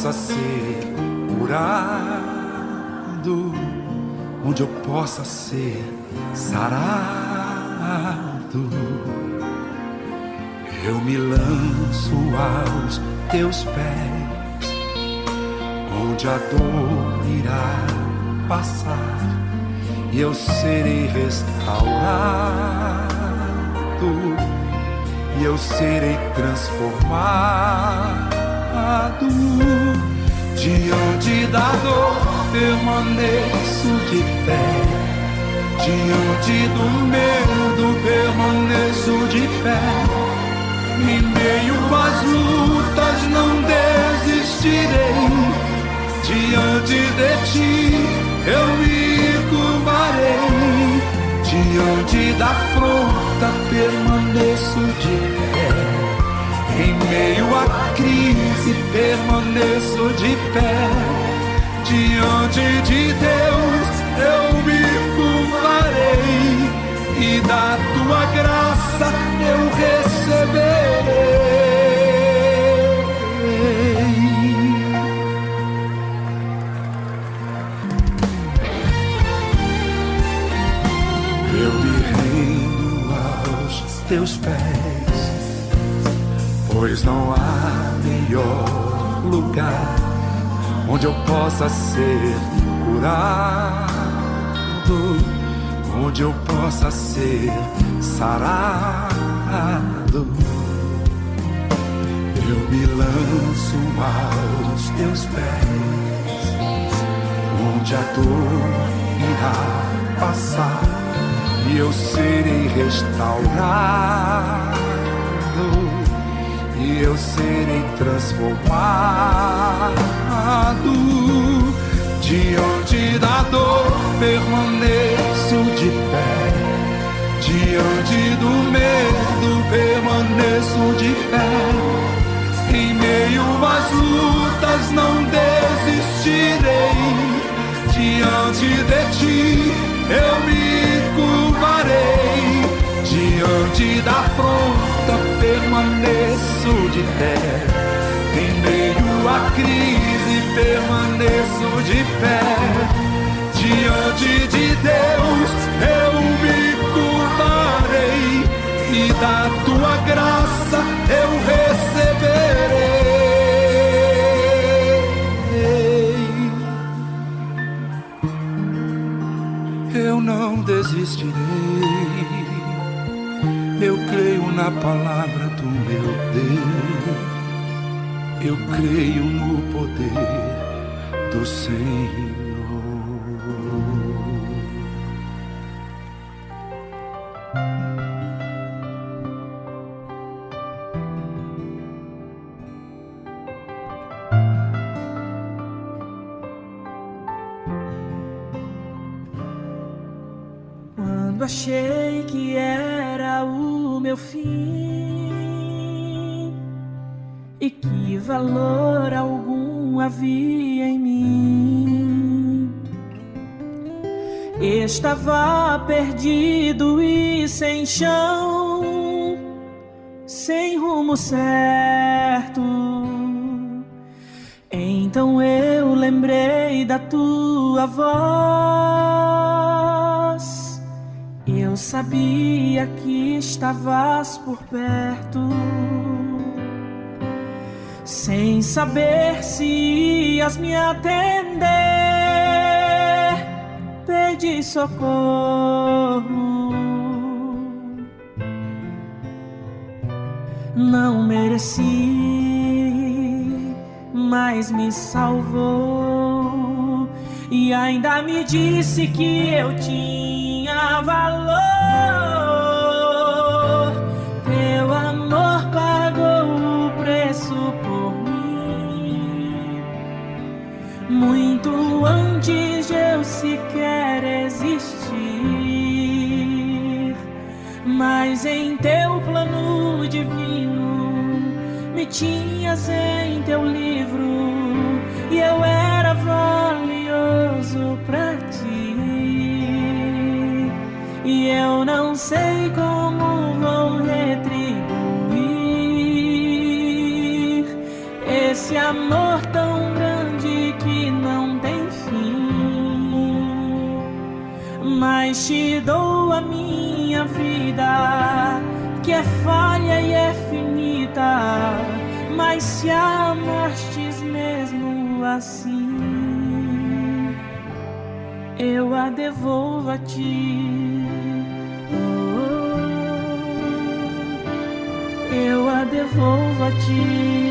Possa ser curado, onde eu possa ser sarado. Eu me lanço aos teus pés, onde a dor irá passar, e eu serei restaurado, e eu serei transformado Diante da dor permaneço de pé. Diante do medo permaneço de pé. Em meio às lutas não desistirei. Diante de ti eu me curvarei. Diante da afronta permaneço de pé. Em meio à crise permaneço de pé. Diante de Deus eu me curvarei e da tua graça eu receberei. Teus pés pois não há melhor lugar onde eu possa ser curado, onde eu possa ser sarado. Eu me lanço aos teus pés, onde a dor irá passar e eu serei restaurado e eu serei transformado. Diante da dor permaneço de pé. Diante do medo permaneço de pé. Em meio às lutas não desistirei. Diante de ti eu me. Diante da afronta permaneço de pé. Em meio à crise permaneço de pé. Diante de Deus eu me curvarei. E da tua graça eu receberei. Eu não desistirei. Na palavra do meu Deus. Eu creio no poder do Senhor. Chão, sem rumo certo. Então eu lembrei da tua voz. Eu sabia que estavas por perto, sem saber se ias me atender. Pedi socorro. Não mereci, mas me salvou e ainda me disse que eu tinha valor. Teu amor pagou o preço por mim, muito antes de eu sequer existir. Mas em teu tinhas em teu livro e eu era valioso pra ti. E eu não sei como vou retribuir esse amor tão grande que não tem fim. Mas te dou a minha vida, Se amastes mesmo assim, eu a devolvo a ti. Oh, eu a devolvo a ti.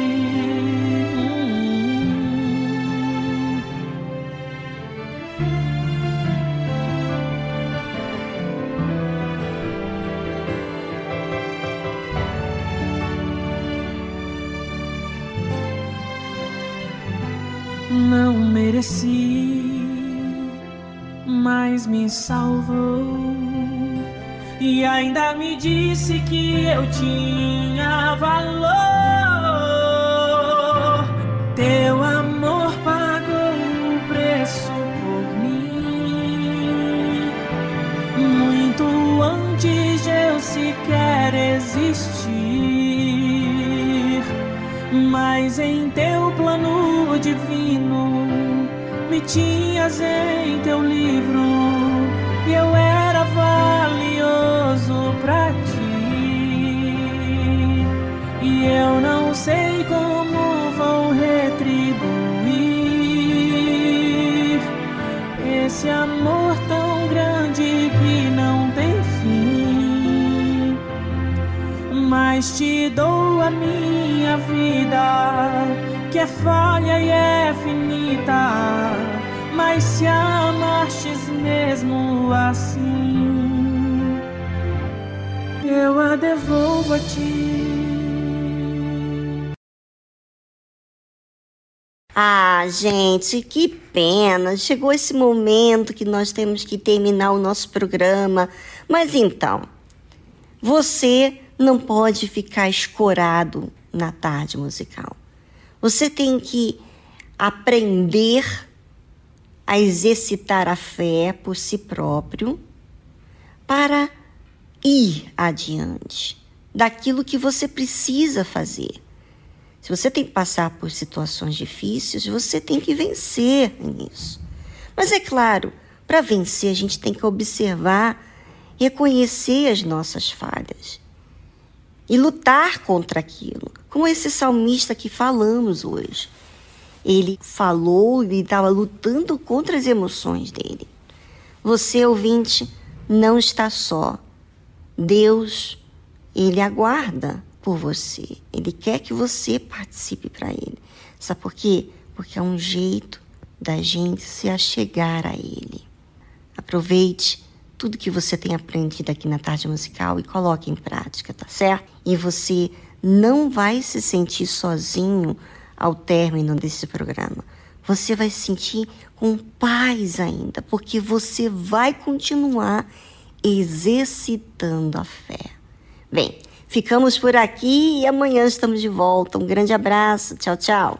Ainda me disse que eu tinha valor. Teu amor pagou o preço por mim, muito antes de eu sequer existir. Mas em teu plano divino me tinhas em teu livro e eu era mas te dou a minha vida, que é falha e é finita. Mas se amastes mesmo assim, eu a devolvo a ti. Ah, gente, que pena. Chegou esse momento que nós temos que terminar o nosso programa. Mas então, você não pode ficar escorado na tarde musical. Você tem que aprender a exercitar a fé por si próprio para ir adiante daquilo que você precisa fazer. Se você tem que passar por situações difíceis, você tem que vencer nisso. Mas é claro, para vencer a gente tem que observar, reconhecer as nossas falhas e lutar contra aquilo, como esse salmista que falamos hoje. Ele falou, ele estava lutando contra as emoções dele. Você, ouvinte, não está só. Deus, ele aguarda por você. Ele quer que você participe para ele. Sabe por quê? Porque é um jeito da gente se achegar a ele. Aproveite tudo que você tem aprendido aqui na tarde musical e coloque em prática, tá certo? E você não vai se sentir sozinho ao término desse programa. Você vai se sentir com paz ainda, porque você vai continuar exercitando a fé. Bem, Ficamos por aqui e amanhã estamos de volta. Um grande abraço. Tchau, tchau.